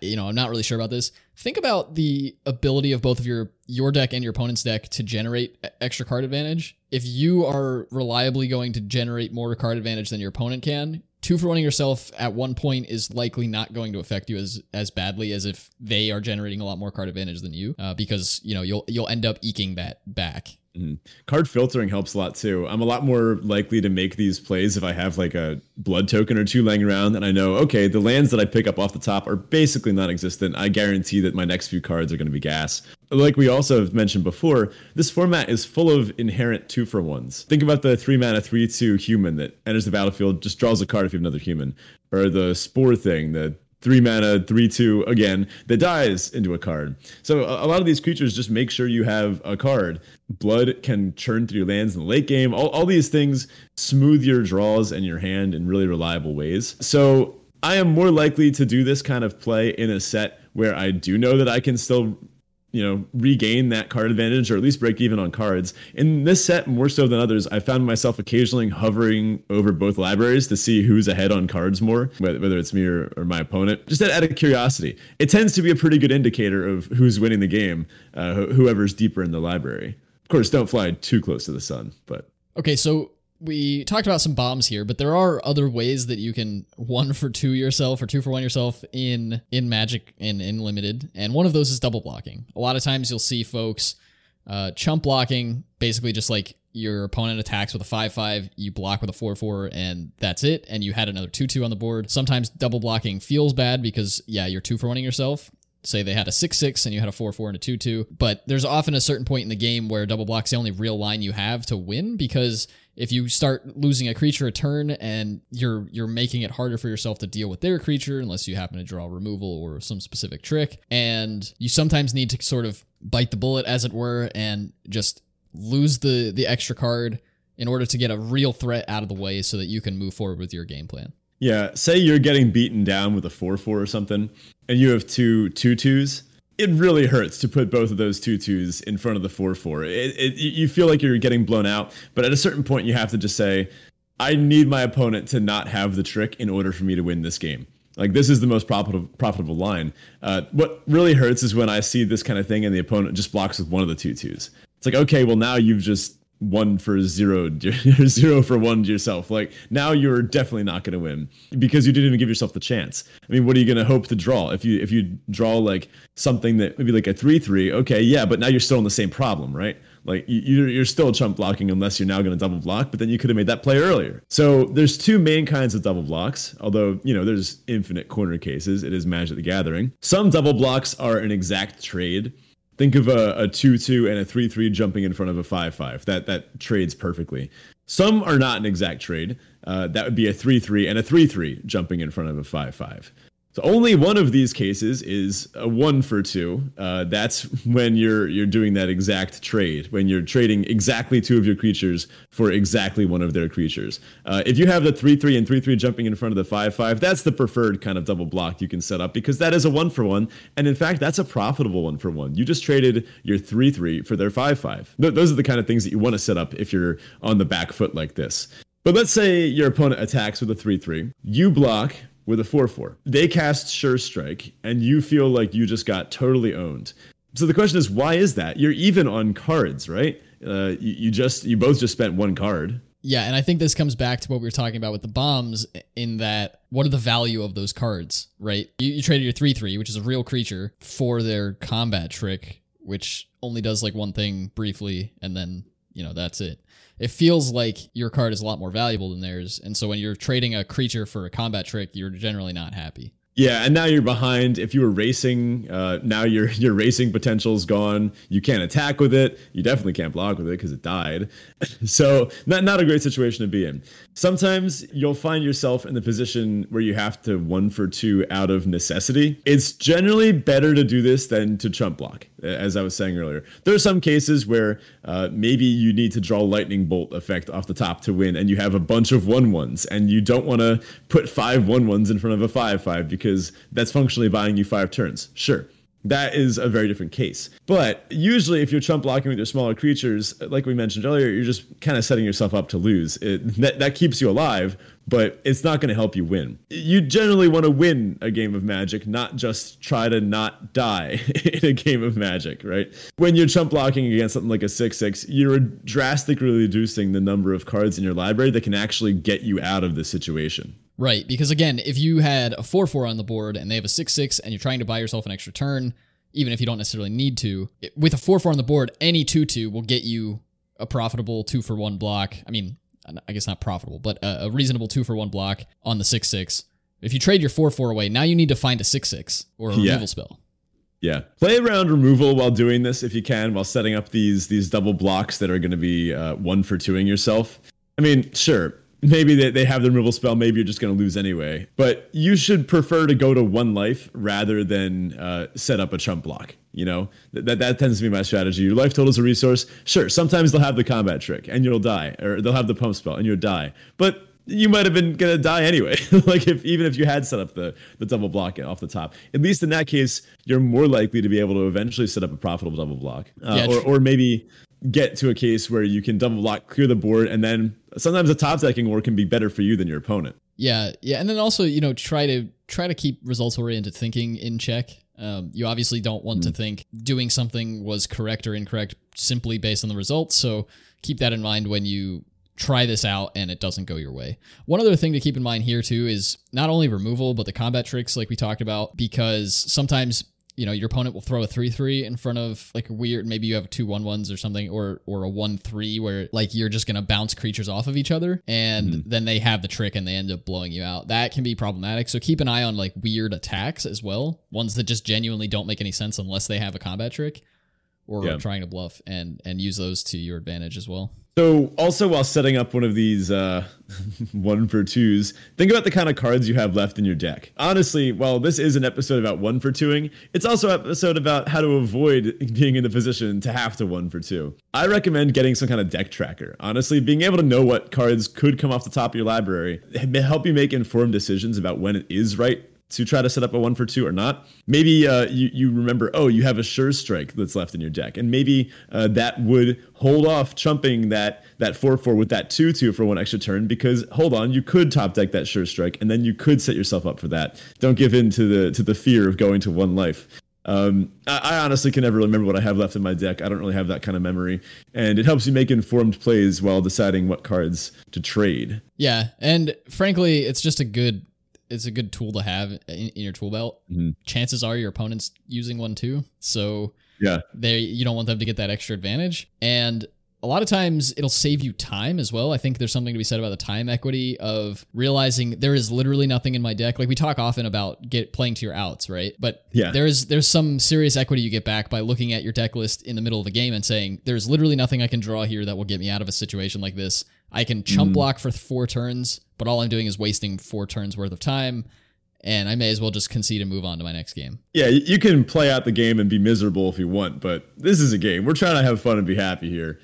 you know, I'm not really sure about this. Think about the ability of both of your your deck and your opponent's deck to generate extra card advantage. If you are reliably going to generate more card advantage than your opponent can, two for one yourself at one point is likely not going to affect you as as badly as if they are generating a lot more card advantage than you, uh, because you know you'll you'll end up eking that back. Mm-hmm. Card filtering helps a lot too. I'm a lot more likely to make these plays if I have like a blood token or two laying around and I know, okay, the lands that I pick up off the top are basically non existent. I guarantee that my next few cards are going to be gas. Like we also have mentioned before, this format is full of inherent two for ones. Think about the three mana, three, two human that enters the battlefield, just draws a card if you have another human. Or the spore thing, the three mana, three two again that dies into a card. So a, lot of these creatures just make sure you have a card. Blood can churn through lands in the late game. All, all these things smooth your draws and your hand in really reliable ways. So I am more likely to do this kind of play in a set where I do know that I can still you know regain that card advantage or at least break even on cards. In this set more so than others i found myself occasionally hovering over both libraries to see who's ahead on cards more whether it's me or, or my opponent. Just out of curiosity. It tends to be a pretty good indicator of who's winning the game uh, whoever's deeper in the library. Of course don't fly too close to the sun but okay so we talked about some bombs here, but there are other ways that you can one for two yourself or two for one yourself in in Magic and in Limited, and one of those is double blocking. A lot of times you'll see folks uh, chump blocking, basically just like your opponent attacks with a 5-5, you block with a 4-4, and that's it, and you had another 2-2 on the board. Sometimes double blocking feels bad because, yeah, you're two for one yourself, say they had a 6-6 and you had a 4-4 and a 2-2 but there's often a certain point in the game where double block's the only real line you have to win because if you start losing a creature a turn and you're you're making it harder for yourself to deal with their creature unless you happen to draw removal or some specific trick and you sometimes need to sort of bite the bullet as it were and just lose the the extra card in order to get a real threat out of the way so that you can move forward with your game plan. Yeah, say you're getting beaten down with a 4-4 or something and you have two two twos it really hurts to put both of those two twos in front of the four four. It, it, you feel like you're getting blown out, but at a certain point, you have to just say, "I need my opponent to not have the trick in order for me to win this game." Like this is the most profitable profitable line. Uh, what really hurts is when I see this kind of thing and the opponent just blocks with one of the two twos. It's like, okay, well now you've just one for zero, zero for one to yourself. Like now you're definitely not going to win because you didn't even give yourself the chance. I mean, what are you going to hope to draw if you if you draw like something that maybe like a three three? Okay, yeah, but now you're still in the same problem, right? Like you're you're still chump blocking unless you're now going to double block, but then you could have made that play earlier. So there's two main kinds of double blocks. Although you know there's infinite corner cases. It is Magic the Gathering. Some double blocks are an exact trade Think of a, a 2 2 and a 3 3 jumping in front of a 5 5. That, that trades perfectly. Some are not an exact trade. Uh, that would be a 3 3 and a 3 3 jumping in front of a 5 5. So only one of these cases is a one for two. Uh, that's when you're you're doing that exact trade, when you're trading exactly two of your creatures for exactly one of their creatures. Uh, if you have the three three and three three jumping in front of the five five, that's the preferred kind of double block you can set up because that is a one for one, and in fact that's a profitable one for one. You just traded your three three for their five five. Th- those are the kind of things that you want to set up if you're on the back foot like this. But let's say your opponent attacks with a 3 3. You block with a 4 4. They cast Sure Strike, and you feel like you just got totally owned. So the question is, why is that? You're even on cards, right? Uh, you, you just you both just spent one card. Yeah, and I think this comes back to what we were talking about with the bombs in that what are the value of those cards, right? You, you traded your 3 3, which is a real creature, for their combat trick, which only does like one thing briefly, and then, you know, that's it. It feels like your card is a lot more valuable than theirs. And so when you're trading a creature for a combat trick, you're generally not happy. Yeah, and now you're behind. If you were racing, uh, now your your racing potential's gone. You can't attack with it. You definitely can't block with it because it died. so not not a great situation to be in. Sometimes you'll find yourself in the position where you have to one for two out of necessity. It's generally better to do this than to chump block, as I was saying earlier. There are some cases where uh, maybe you need to draw lightning bolt effect off the top to win, and you have a bunch of one ones, and you don't want to put five one ones in front of a five five because because that's functionally buying you five turns. Sure. That is a very different case. But usually, if you're chump blocking with your smaller creatures, like we mentioned earlier, you're just kind of setting yourself up to lose. It, that, that keeps you alive, but it's not going to help you win. You generally want to win a game of Magic, not just try to not die in a game of Magic, right? When you're chump blocking against something like a 6 6, you're drastically reducing the number of cards in your library that can actually get you out of the situation. Right, because again, if you had a 4 4 on the board and they have a 6 6 and you're trying to buy yourself an extra turn, even if you don't necessarily need to, with a 4 4 on the board, any 2 2 will get you a profitable 2 for 1 block. I mean, I guess not profitable, but a, a reasonable 2 for 1 block on the 6 6. If you trade your 4 4 away, now you need to find a 6 6 or a removal spell. Yeah, play around removal while doing this if you can, while setting up these these double blocks that are going to be uh, one for twoing yourself. I mean, sure, maybe they, they have the removal spell. Maybe you're just going to lose anyway. But you should prefer to go to one life rather than uh, set up a chump block you know? That, that tends to be my strategy. Your life total is a resource. Sure sometimes they'll have the combat trick and you'll die or they'll have the pump spell and you'll die. But you might have been gonna die anyway. like if even if you had set up the the double block off the top, at least in that case, you're more likely to be able to eventually set up a profitable double block, uh, yeah, or or maybe get to a case where you can double block, clear the board, and then sometimes the top decking war can be better for you than your opponent. Yeah, yeah, and then also you know try to try to keep results oriented thinking in check. Um, you obviously don't want mm. to think doing something was correct or incorrect simply based on the results. So keep that in mind when you try this out and it doesn't go your way. One other thing to keep in mind here too is not only removal but the combat tricks like we talked about because sometimes you know your opponent will throw a 3-3 in front of like a weird maybe you have two 1-1s or something or or a 1-3 where like you're just going to bounce creatures off of each other and mm-hmm. then they have the trick and they end up blowing you out. That can be problematic. So keep an eye on like weird attacks as well ones that just genuinely don't make any sense unless they have a combat trick or yeah. trying to bluff and and use those to your advantage as well so, also while setting up one of these uh, one for twos, think about the kind of cards you have left in your deck. Honestly, while this is an episode about one for twoing, it's also an episode about how to avoid being in the position to have to one for two. I recommend getting some kind of deck tracker. Honestly, being able to know what cards could come off the top of your library help you make informed decisions about when it is right to try to set up a one for two or not. Maybe uh, you you remember, oh, you have a sure strike that's left in your deck, and maybe uh, that would hold off chumping that that four four with that two two for one extra turn because hold on, you could top deck that sure strike, and then you could set yourself up for that. Don't give in to the to the fear of going to one life. Um, I, I, honestly can never remember what I have left in my deck. I don't really have that kind of memory, and it helps you make informed plays while deciding what cards to trade. Yeah, and frankly, it's just a good it's a good tool to have in, in your tool belt. Mm-hmm. Chances are your opponent's using one too, so yeah, they you don't want them to get that extra advantage. And a lot of times it'll save you time as well. I think there's something to be said about the time equity of realizing there is literally nothing in my deck. Like we talk often about get playing to your outs, right? But yeah. there's there's some serious equity you get back by looking at your deck list in the middle of the game and saying there's literally nothing I can draw here that will get me out of a situation like this. I can chump mm. block for four turns, but all I'm doing is wasting four turns worth of time and I may as well just concede and move on to my next game. Yeah, you can play out the game and be miserable if you want, but this is a game. We're trying to have fun and be happy here.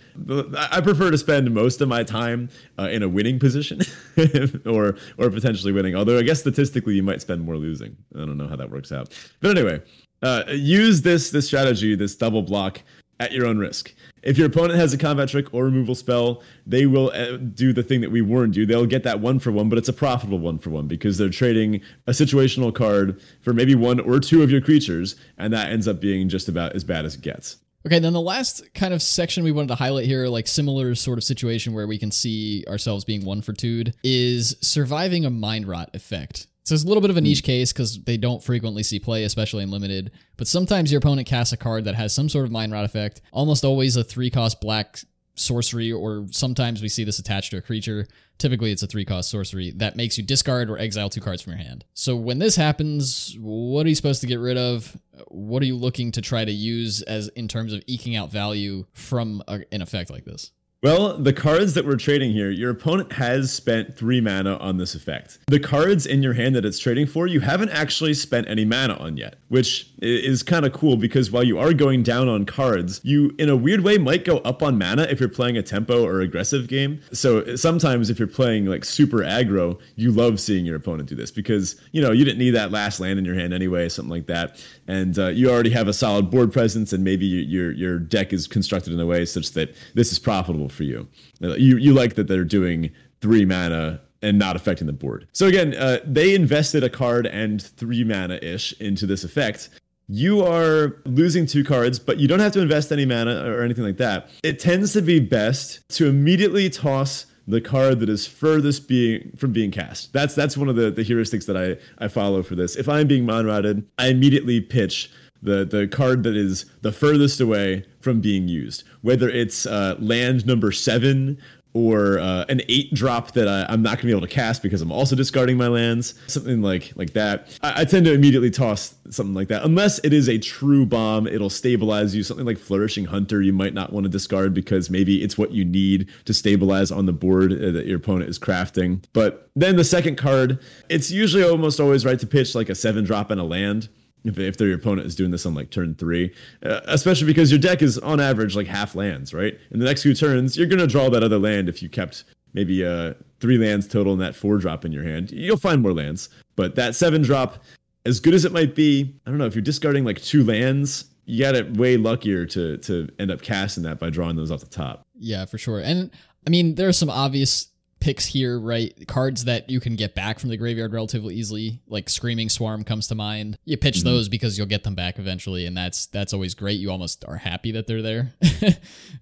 I prefer to spend most of my time uh, in a winning position, or or potentially winning. Although I guess statistically you might spend more losing. I don't know how that works out. But anyway, uh, use this this strategy, this double block at your own risk. If your opponent has a combat trick or removal spell, they will uh, do the thing that we warned you. They'll get that one for one, but it's a profitable one for one because they're trading a situational card for maybe one or two of your creatures, and that ends up being just about as bad as it gets. Okay, then the last kind of section we wanted to highlight here, like similar sort of situation where we can see ourselves being one for two'd, is surviving a mind rot effect. So it's a little bit of a hmm. niche case because they don't frequently see play, especially in limited. But sometimes your opponent casts a card that has some sort of mind rot effect, almost always a three cost black sorcery, or sometimes we see this attached to a creature. Typically, it's a three cost sorcery that makes you discard or exile two cards from your hand. So when this happens, what are you supposed to get rid of? What are you looking to try to use as in terms of eking out value from a, an effect like this? Well, the cards that we're trading here, your opponent has spent three mana on this effect. The cards in your hand that it's trading for, you haven't actually spent any mana on yet, which is kind of cool because while you are going down on cards, you, in a weird way, might go up on mana if you're playing a tempo or aggressive game. So sometimes if you're playing like super aggro, you love seeing your opponent do this because, you know, you didn't need that last land in your hand anyway, something like that. And uh, you already have a solid board presence and maybe your, your deck is constructed in a way such that this is profitable for you. You you like that they're doing three mana and not affecting the board. So again, uh, they invested a card and three mana ish into this effect. You are losing two cards, but you don't have to invest any mana or anything like that. It tends to be best to immediately toss the card that is furthest being from being cast. That's that's one of the, the heuristics that I, I follow for this. If I'm being mon I immediately pitch the the card that is the furthest away from being used, whether it's uh, land number seven or uh, an eight drop that I, am not going to be able to cast because I'm also discarding my lands, something like like that. I, I, tend to immediately toss something like that, unless it is a true bomb. It'll stabilize you. Something like Flourishing Hunter, you might not want to discard because maybe it's what you need to stabilize on the board uh, that your opponent is crafting. But then the second card, it's usually almost always right to pitch like a seven drop and a land if, if their opponent is doing this on like turn three, uh, especially because your deck is on average like half lands, right? In the next few turns, you're gonna draw that other land if you kept maybe uh three lands total and that four drop in your hand. You'll find more lands, but that seven drop, as good as it might be, I don't know if you're discarding like two lands. You got it way luckier to to end up casting that by drawing those off the top. Yeah, for sure. And I mean, there are some obvious picks here, right? Cards that you can get back from the graveyard relatively easily, like Screaming Swarm comes to mind. You pitch mm-hmm. those because you'll get them back eventually, and that's that's always great. You almost are happy that they're there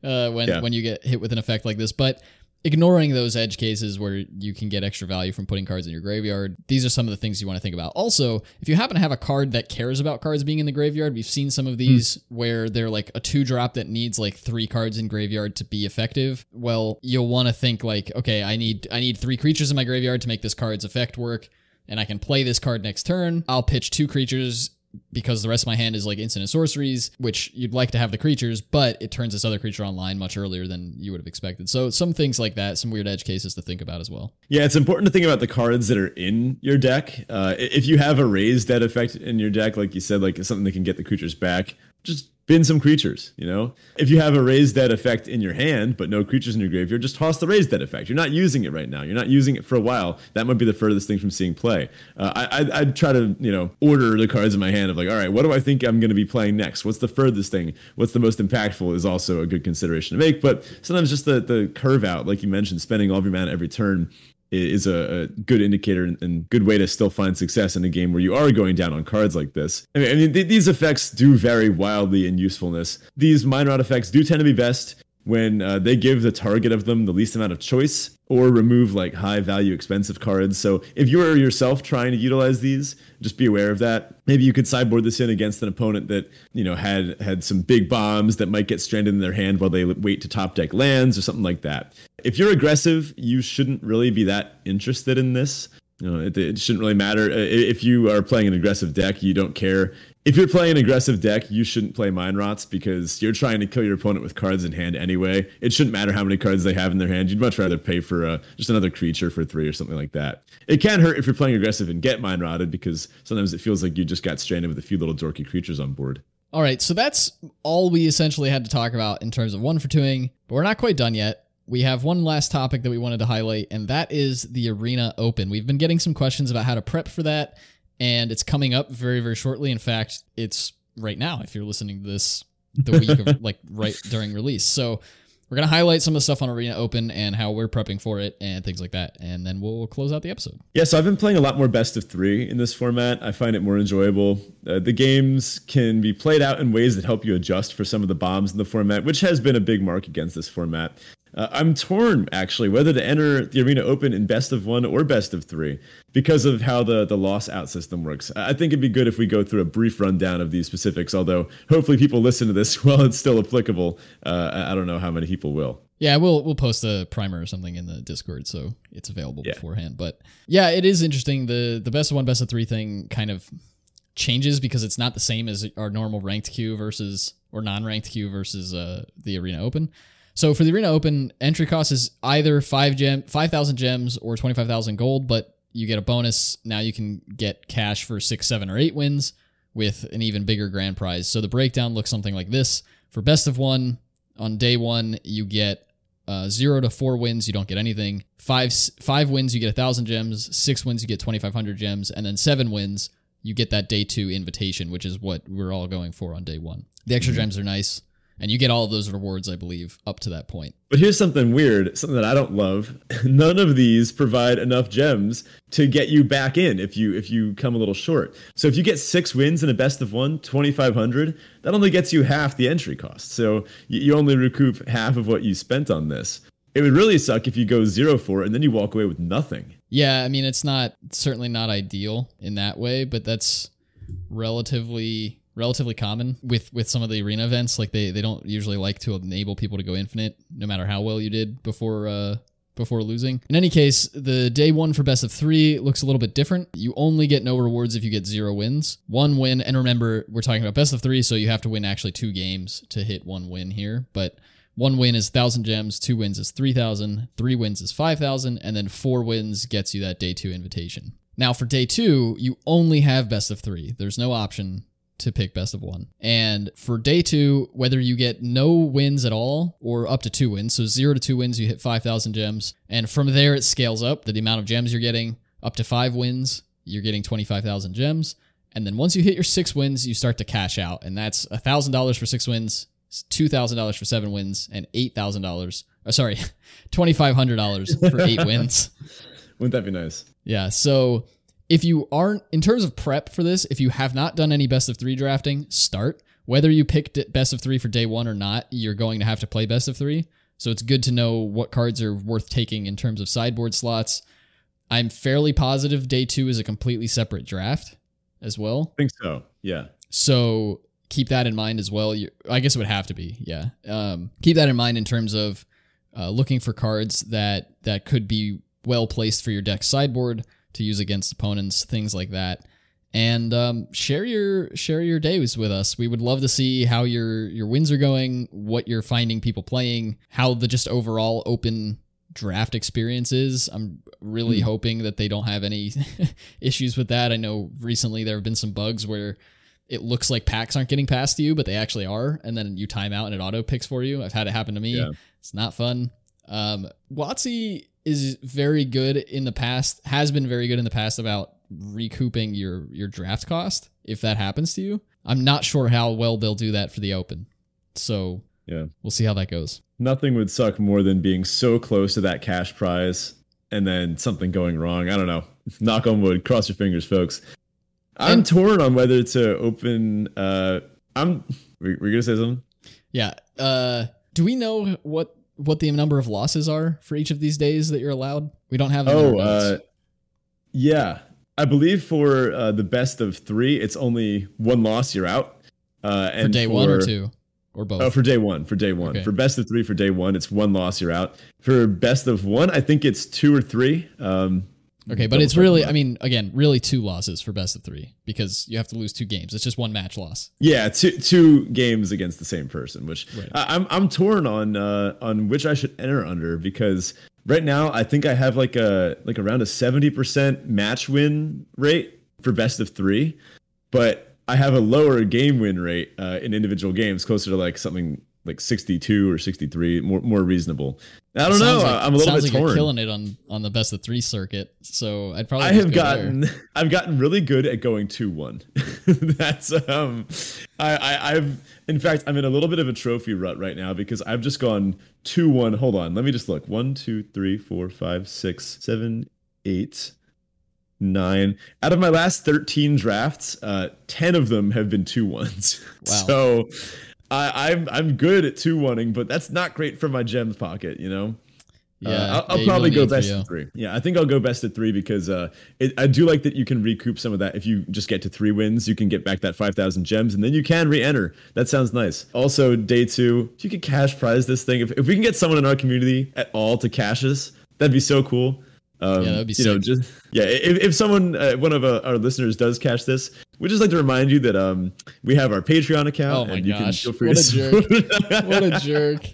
uh, when yeah. when you get hit with an effect like this. But ignoring those edge cases where you can get extra value from putting cards in your graveyard, these are some of the things you want to think about. Also, if you happen to have a card that cares about cards being in the graveyard, we've seen some of hmm. these mm. where they're like a two drop that needs like three cards in graveyard to be effective. Well, you'll want to think like, okay, I need I need three creatures in my graveyard to make this card's effect work and I can play this card next turn. I'll pitch two creatures because the rest of my hand is like instant and sorceries, which you'd like to have the creatures, but it turns this other creature online much earlier than you would have expected. So some things like that, some weird edge cases to think about as well. Yeah, it's important to think about the cards that are in your deck. Uh, if you have a raise dead effect in your deck, like you said, like something that can get the creatures back, just bin some creatures, you know? If you have a raise dead effect in your hand, but no creatures in your graveyard, just toss the raise dead effect. You're not using it right now. You're not using it for a while. That might be the furthest thing from seeing play. Uh, I, I, I'd try to, you know, order the cards in my hand of like, all right, what do I think I'm going to be playing next? What's the furthest thing? What's the most impactful is also a good consideration to make. But sometimes just the, the curve out, like you mentioned, spending all of your mana every turn is a, a, good indicator and, good way to still find success in a game where you are going down on cards like this. I mean, I mean th- these effects do vary wildly in usefulness. These mind rot effects do tend to be best when uh, they give the target of them the least amount of choice or remove like high value expensive cards. So if you are yourself trying to utilize these, just be aware of that. Maybe you could sideboard this in against an opponent that, you know, had had some big bombs that might get stranded in their hand while they wait to top deck lands or something like that. If you're aggressive, you shouldn't really be that interested in this. You know, it, it, shouldn't really matter if you are playing an aggressive deck. You don't care if you're playing an aggressive deck, you shouldn't play Mind Rots because you're trying to kill your opponent with cards in hand anyway. It shouldn't matter how many cards they have in their hand. You'd much rather pay for uh, just another creature for three or something like that. It can hurt if you're playing aggressive and get Mind Rotted because sometimes it feels like you just got stranded with a few little dorky creatures on board. All right, so that's all we essentially had to talk about in terms of one for twoing, but we're not quite done yet. We have one last topic that we wanted to highlight, and that is the Arena Open. We've been getting some questions about how to prep for that and it's coming up very very shortly. In fact, it's right now. If you're listening to this, the week of like right during release. So we're gonna highlight some of the stuff on Arena Open and how we're prepping for it and things like that, and then we'll close out the episode. Yeah, so I've been playing a lot more best of three in this format. I find it more enjoyable. Uh, the games can be played out in ways that help you adjust for some of the bombs in the format, which has been a big mark against this format. Uh, I'm torn actually whether to enter the Arena Open in best of one or best of three because of how the the loss out system works. I think it'd be good if we go through a brief rundown of these specifics. Although hopefully people listen to this while it's still applicable. Uh, I don't know how many people will. Yeah, we'll we'll post a primer or something in the Discord so it's available yeah. beforehand. But yeah, it is interesting. The the best of one, best of three thing kind of changes because it's not the same as our normal ranked queue versus or non-ranked queue versus uh, the Arena Open. So for the Arena Open, entry cost is either five gem, five thousand gems or twenty five thousand gold, but you get a bonus. Now you can get cash for six, seven, or eight wins with an even bigger grand prize. So the breakdown looks something like this: for best of one, on day one you get uh, zero to four wins, you don't get anything. Five five wins, you get a thousand gems. Six wins, you get twenty five hundred gems, and then seven wins, you get that day two invitation, which is what we're all going for on day one. The extra mm-hmm. gems are nice and you get all of those rewards, I believe, up to that point. But here's something weird, something that I don't love. None of these provide enough gems to get you back in if you if you come a little short. So if you get six wins in a best of one, 2,500, that only gets you half the entry cost. So you, you only recoup half of what you spent on this. It would really suck if you go zero for it and then you walk away with nothing. Yeah, I mean it's not certainly not ideal in that way, but that's relatively relatively common with with some of the arena events. Like they they don't usually like to enable people to go infinite, no matter how well you did before uh, before losing. In any case, the day one for best of three looks a little bit different. You only get no rewards if you get zero wins. One win, and remember, we're talking about best of three, so you have to win actually two games to hit one win here. But one win is 1,000 gems, two wins is 3,000, three wins is 5,000, and then four wins gets you that day two invitation. Now, for day two, you only have best of three. There's no option to pick best of one. And for day two, whether you get no wins at all or up to two wins, so zero to two wins, you hit 5,000 gems. And from there, it scales up the amount of gems you're getting. Up to five wins, you're getting 25,000 gems. And then once you hit your six wins, you start to cash out. And that's $1,000 for six wins, $2,000 for seven wins, and $8,000. Oh, uh, sorry, $2,500 for eight wins. Wouldn't that be nice? Yeah. So if you aren't in terms of prep for this, if you have not done any best of three drafting, start. Whether you picked best of three for day one or not, you're going to have to play best of three. So it's good to know what cards are worth taking in terms of sideboard slots. I'm fairly positive day two is a completely separate draft as well. I think so. Yeah. So keep that in mind as well. You, I guess it would have to be. Yeah. Um, keep that in mind in terms of uh, looking for cards that that could be well placed for your deck sideboard to use against opponents, things like that. And um, share your share your days with us. We would love to see how your your wins are going, what you're finding people playing, how the just overall open draft experience is. I'm really mm. hoping that they don't have any issues with that. I know recently there have been some bugs where it looks like packs aren't getting past you, but they actually are, and then you time out and it auto picks for you. I've had it happen to me. Yeah. It's not fun. Um, WotC is very good in the past, has been very good in the past about recouping your your draft cost if that happens to you. I'm not sure how well they'll do that for the open. So yeah, we'll see how that goes. Nothing would suck more than being so close to that cash prize and then something going wrong. I don't know. Knock on wood. Cross your fingers, folks. I'm and, torn on whether to open. Uh, I'm. We're, we gonna say something. Yeah. Uh, do we know what what the number of losses are for each of these days that you're allowed? We don't have. Oh, uh, yeah. I believe for uh, the best of three, it's only one loss, you're out. Uh, and for day for, one or two, or both. Oh, for day one. For day one. Okay. For best of three, for day one, it's one loss, you're out. For best of one, I think it's two or three. Um, Okay, but it's really, I mean, again, really two losses for best of three because you have to lose two games. It's just one match loss. Yeah, two two games against the same person, which right. I, am I'm torn on uh, on which I should enter under because right now I think I have like a like around a seventy percent match win rate for best of three, but I have a lower game win rate uh, in individual games, closer to like something like 62 or 63, more more reasonable. I don't know. like- I'm a little sounds bit like torn. you're killing it on on the best of three circuit. So I'd probably I have go there. gotten I've gotten really good at going two one. That's um I, I I've in fact I'm in a little bit of a trophy rut right now because I've just gone two one. Hold on, let me just look. One, two, three, four, five, six, seven, eight, nine. Out of my last 13 drafts, uh 10 of them have been two ones. Wow. So I, I'm I'm good at two oneing, but that's not great for my gems pocket, you know. Yeah, Uh, I'll, I'll probably go best at three. Yeah, I think I'll go best at three because uh, it, I do like that you can recoup some of that. If you just get to three wins, you can get back that 5,000 gems and then you can re enter. That sounds nice. Also, day two, if you could cash prize this thing, if, if we can get someone in our community at all to cash us, that'd be so cool. Um, Yeah, that'd be you know, just yeah. If, if someone, uh, one of uh, our listeners, does cash this, we'd just like to remind you that um, we have our Patreon account, Oh my and you gosh, can feel free what to a jerk! What a jerk.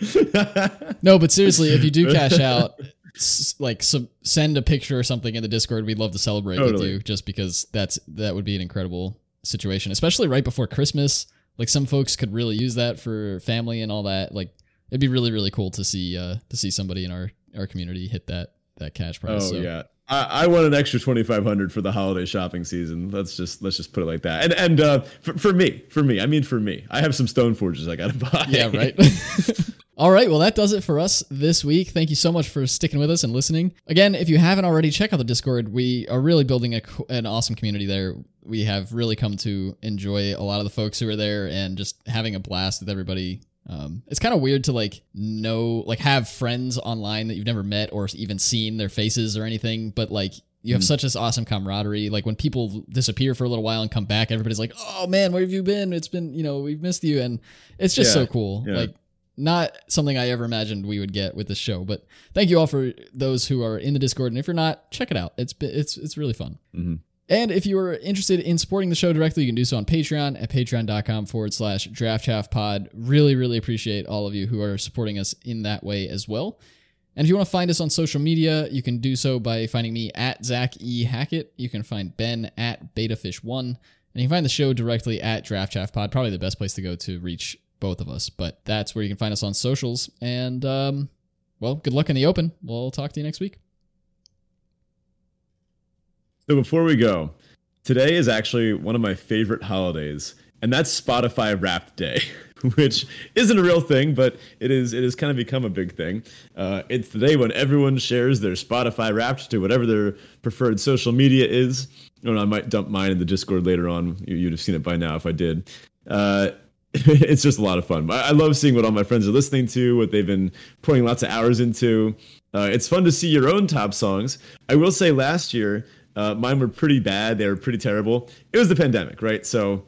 No, but seriously, if you do cash out, s- like sub- send a picture or something in the Discord. We'd love to celebrate with you, just because that's that would be an incredible situation, especially right before Christmas. Like some folks could really use that for family and all that. Like it'd be really really cool to see uh to see somebody in our our community hit that that cash prize. Oh so. yeah. I, want an extra twenty five hundred for the holiday shopping season. Let's just let's just put it like that. And and uh, for, for me, for me, I mean for me, I have some stone forges I gotta buy. Yeah, right. All right, well, that does it for us this week. Thank you so much for sticking with us and listening. Again, if you haven't already, check out the Discord. We are really building a, an awesome community there. We have really come to enjoy a lot of the folks who are there and just having a blast with everybody. Um, it's kind of weird to like know, like, have friends online that you've never met or even seen their faces or anything, but like, you have such this awesome camaraderie. Like when people disappear for a little while and come back, everybody's like, "Oh man, where have you been? It's been, you know, we've missed you," and it's just Yeah, so cool. yeah. Like not something I ever imagined we would get with this show. But thank you all for those who are in the Discord, and if you're not, check it out. It's it's it's really fun. Mhm. And if you are interested in supporting the show directly, you can do so on Patreon at patreon.com forward slash draft chaff pod. Really, really appreciate all of you who are supporting us in that way as well. And if you want to find us on social media, you can do so by finding me at Zach E. Hackett. You can find Ben at BetaFisch1. And you can find the show directly at Draft Chaff Pod. Probably the best place to go to reach both of us. But that's where you can find us on socials. And, um, well, good luck in the open. We'll talk to you next week. So before we go, today is actually one of my favorite holidays, and that's Spotify Wrapped Day, which isn't a real thing, but it is. It has kind of become a big thing. Uh, it's the day when everyone shares their Spotify Wrapped to whatever their preferred social media is. You know, I might dump mine in the Discord later on. You, you'd have seen it by now if I did. Uh, it's just a lot of fun. I, love seeing what all my friends are listening to, what they've been pouring lots of hours into. Uh, it's fun to see your own top songs. I will say, last year uh, mine were pretty bad. They were pretty terrible. It was the pandemic, right? So,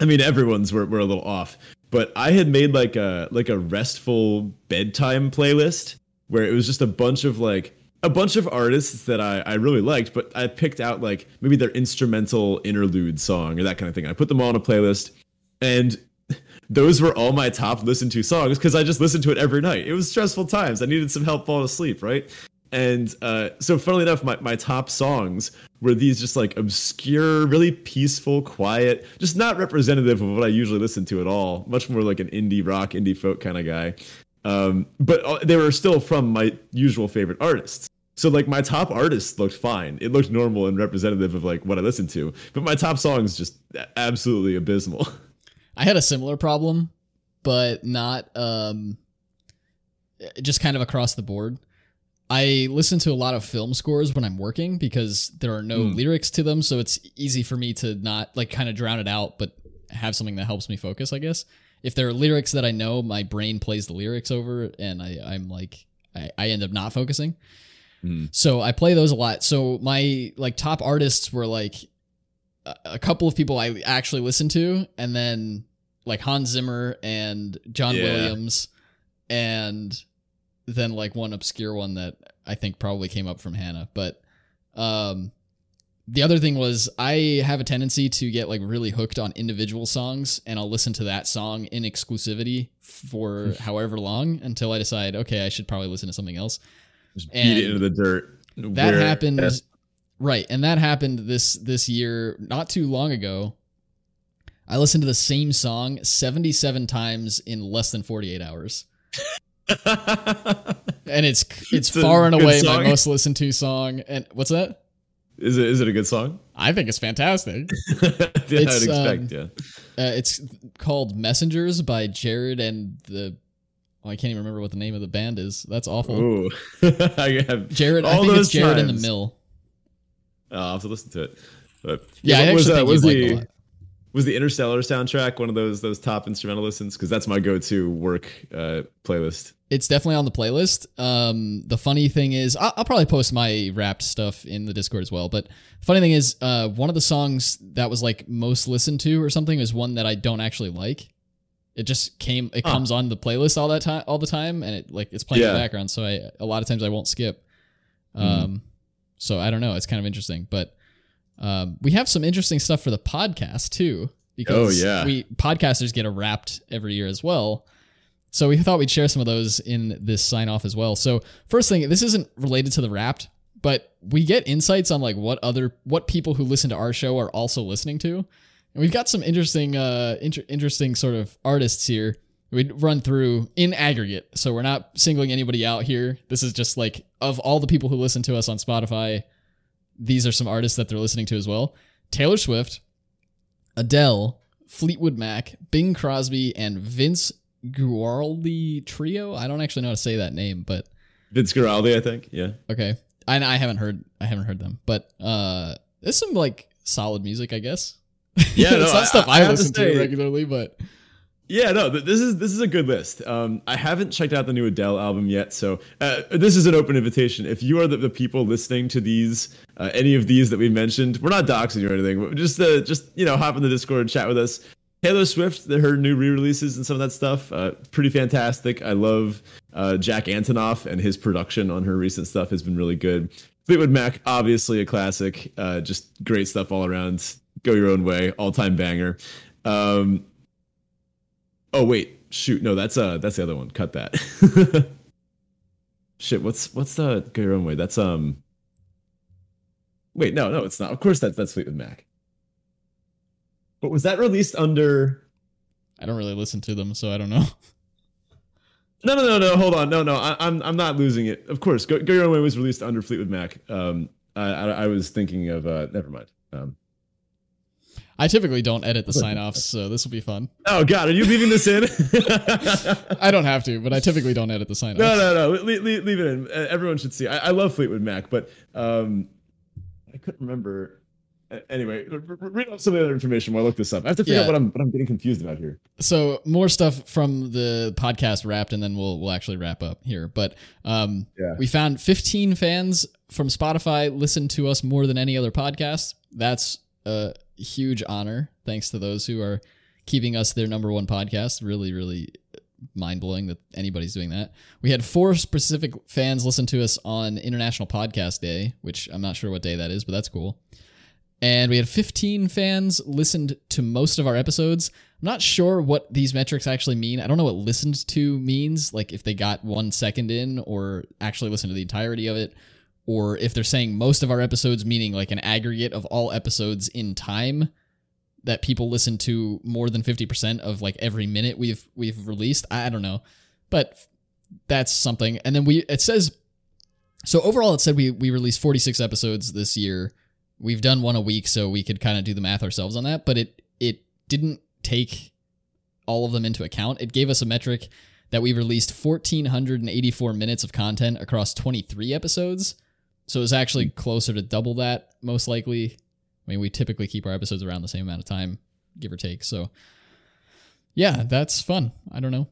I mean, everyone's were, were a little off. But I had made like a like a restful bedtime playlist where it was just a bunch of like a bunch of artists that I, I really liked, but I picked out like maybe their instrumental interlude song or that kind of thing. I put them all on a playlist, and those were all my top listened to songs because I just listened to it every night. It was stressful times. I needed some help falling asleep, right? And uh, so, funnily enough, my, my top songs were these just like obscure, really peaceful, quiet, just not representative of what I usually listen to at all. Much more like an indie rock, indie folk kind of guy. Um, but uh, they were still from my usual favorite artists. So like my top artists looked fine. It looked normal and representative of like what I listened to. But my top songs just absolutely abysmal. I had a similar problem, but not um just kind of across the board. I listen to a lot of film scores when I'm working because there are no Hmm. lyrics to them, so it's easy for me to not like kind of drown it out, but have something that helps me focus, I guess. If there are lyrics that I know, my brain plays the lyrics over and I, I'm like I, I end up not focusing. Hmm. So I play those a lot. So my like top artists were like a, a couple of people I actually listened to, and then like Hans Zimmer and John Yeah. Williams, and then like one obscure one that I think probably came up from Hannah. But um, the other thing was I have a tendency to get like really hooked on individual songs, and I'll listen to that song in exclusivity for however long until I decide, okay, I should probably listen to something else. Just beat it into the dirt. That happened right, and that happened this this year not too long ago. I listened to the same song 77 times in less than 48 hours. and it's it's, It's far and away my most listened to song. And what's that? Is it is it a good song? I think it's fantastic. yeah, It's, I'd expect. um, yeah. Uh, it's called Messengers by Jared and the. Oh, I can't even remember what the name of the band is. That's awful. Ooh. I have Jared, I all think it's those Jared in the. Mill. Oh, I'll have to listen to it. But Yeah, I was, actually uh, think was like a the lot. was the Interstellar soundtrack one of those those top instrumental listens? Because that's my go-to work uh, playlist. It's definitely on the playlist. Um, the funny thing is, I'll, I'll probably post my wrapped stuff in the Discord as well. But funny thing is, uh, one of the songs that was like most listened to or something is one that I don't actually like. It just came, it Huh. comes on the playlist all that time, all the time, and it like it's playing in the background. So I a lot of times I won't skip. Mhm. Um, so I don't know. It's kind of interesting, but um, we have some interesting stuff for the podcast too. Because Oh, yeah. we podcasters get a wrapped every year as well. So we thought we'd share some of those in this sign off as well. So first thing, this isn't related to the wrapped, but we get insights on like what other what people who listen to our show are also listening to. And we've got some interesting uh inter- interesting sort of artists here. We'd run through in aggregate. So we're not singling anybody out here. This is just like of all the people who listen to us on Spotify, these are some artists that they're listening to as well. Taylor Swift, Adele, Fleetwood Mac, Bing Crosby, and Vince Guaraldi Trio. I don't actually know how to say that name, but Vince Guaraldi, I think. Yeah. okay. I, I haven't heard I haven't heard them, but uh, there's some like solid music, I guess. Yeah, no, it's not I- stuff I I, have to listen to, regularly, but Yeah, no, this is this is a good list. Um, I haven't checked out the new Adele album yet, so uh, this is an open invitation. If you are the, the people listening to these, uh, any of these that we mentioned, we're not doxing you or anything. But just uh, just you know, hop in the Discord, chat with us. Taylor Swift, her new re-releases and some of that stuff, uh, pretty fantastic. I love uh, Jack Antonoff and his production on her recent stuff has been really good. Fleetwood Mac, obviously a classic, uh, just great stuff all around. Go your own way, all-time banger. Um, Oh wait, shoot, no, that's uh that's the other one. Cut that. Shit, what's what's the go your own way? That's um Wait, no, no, it's not. Of course that's that's Fleetwood Mac. But was that released under I don't really listen to them, so I don't know. No, no, no, no, hold on. No, no, I, I'm I'm not losing it. Of course, Go, go Your Own Way was released under Fleetwood Mac. Um I I, I was thinking of uh never mind. Um I typically don't edit the sign offs, so this will be fun. Oh god, are you leaving this in? I don't have to, but I typically don't edit the sign offs. No, no, no. Leave, leave, leave it in. Everyone should see. I, I love Fleetwood Mac, but um, I couldn't remember. Anyway, read off some of the other information while I look this up. I have to figure Yeah. out what I'm what I'm getting confused about here. so more stuff from the podcast wrapped and then we'll we'll actually wrap up here but um Yeah. we found 15 fans from spotify listen to us more than any other podcast that's a huge honor thanks to those who are keeping us their number one podcast really really mind-blowing that anybody's doing that we had four specific fans listen to us on international podcast day which i'm not sure what day that is but that's cool and we had 15 fans listened to most of our episodes. I'm not sure what these metrics actually mean. I don't know what listened to means, like if they got one second in or actually listened to the entirety of it, or if they're saying most of our episodes, meaning like an aggregate of all episodes in time that people listen to more than 50% of like every minute we've we've released. I don't know. But that's something. And then we it says so overall it said we we released 46 episodes this year we've done one a week so we could kind of do the math ourselves on that but it it didn't take all of them into account. It gave us a metric that we released 1484 minutes of content across 23 episodes. So it was actually closer to double that most likely. I mean we typically keep our episodes around the same amount of time give or take so yeah that's fun. I don't know.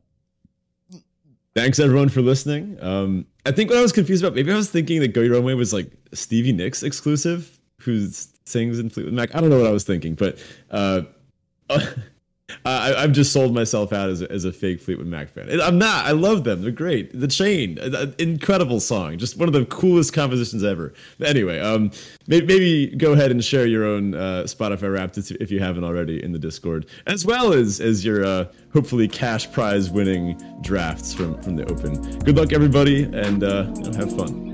Thanks everyone for listening. Um, I think what I was confused about, maybe I was thinking that Go Your Own Way was like Stevie Nicks exclusive, who sings in Fleetwood Mac. I don't know what I was thinking, but uh, I, I've just sold myself out as a, as a fake Fleetwood Mac fan. I'm not. I love them. They're great. The Chain, incredible song. Just one of the coolest compositions ever. But anyway, um, maybe, maybe go ahead and share your own uh, Spotify Wrapped if you haven't already in the Discord, as well as as your uh, hopefully cash prize winning drafts from from the Open. Good luck, everybody, and uh, have fun.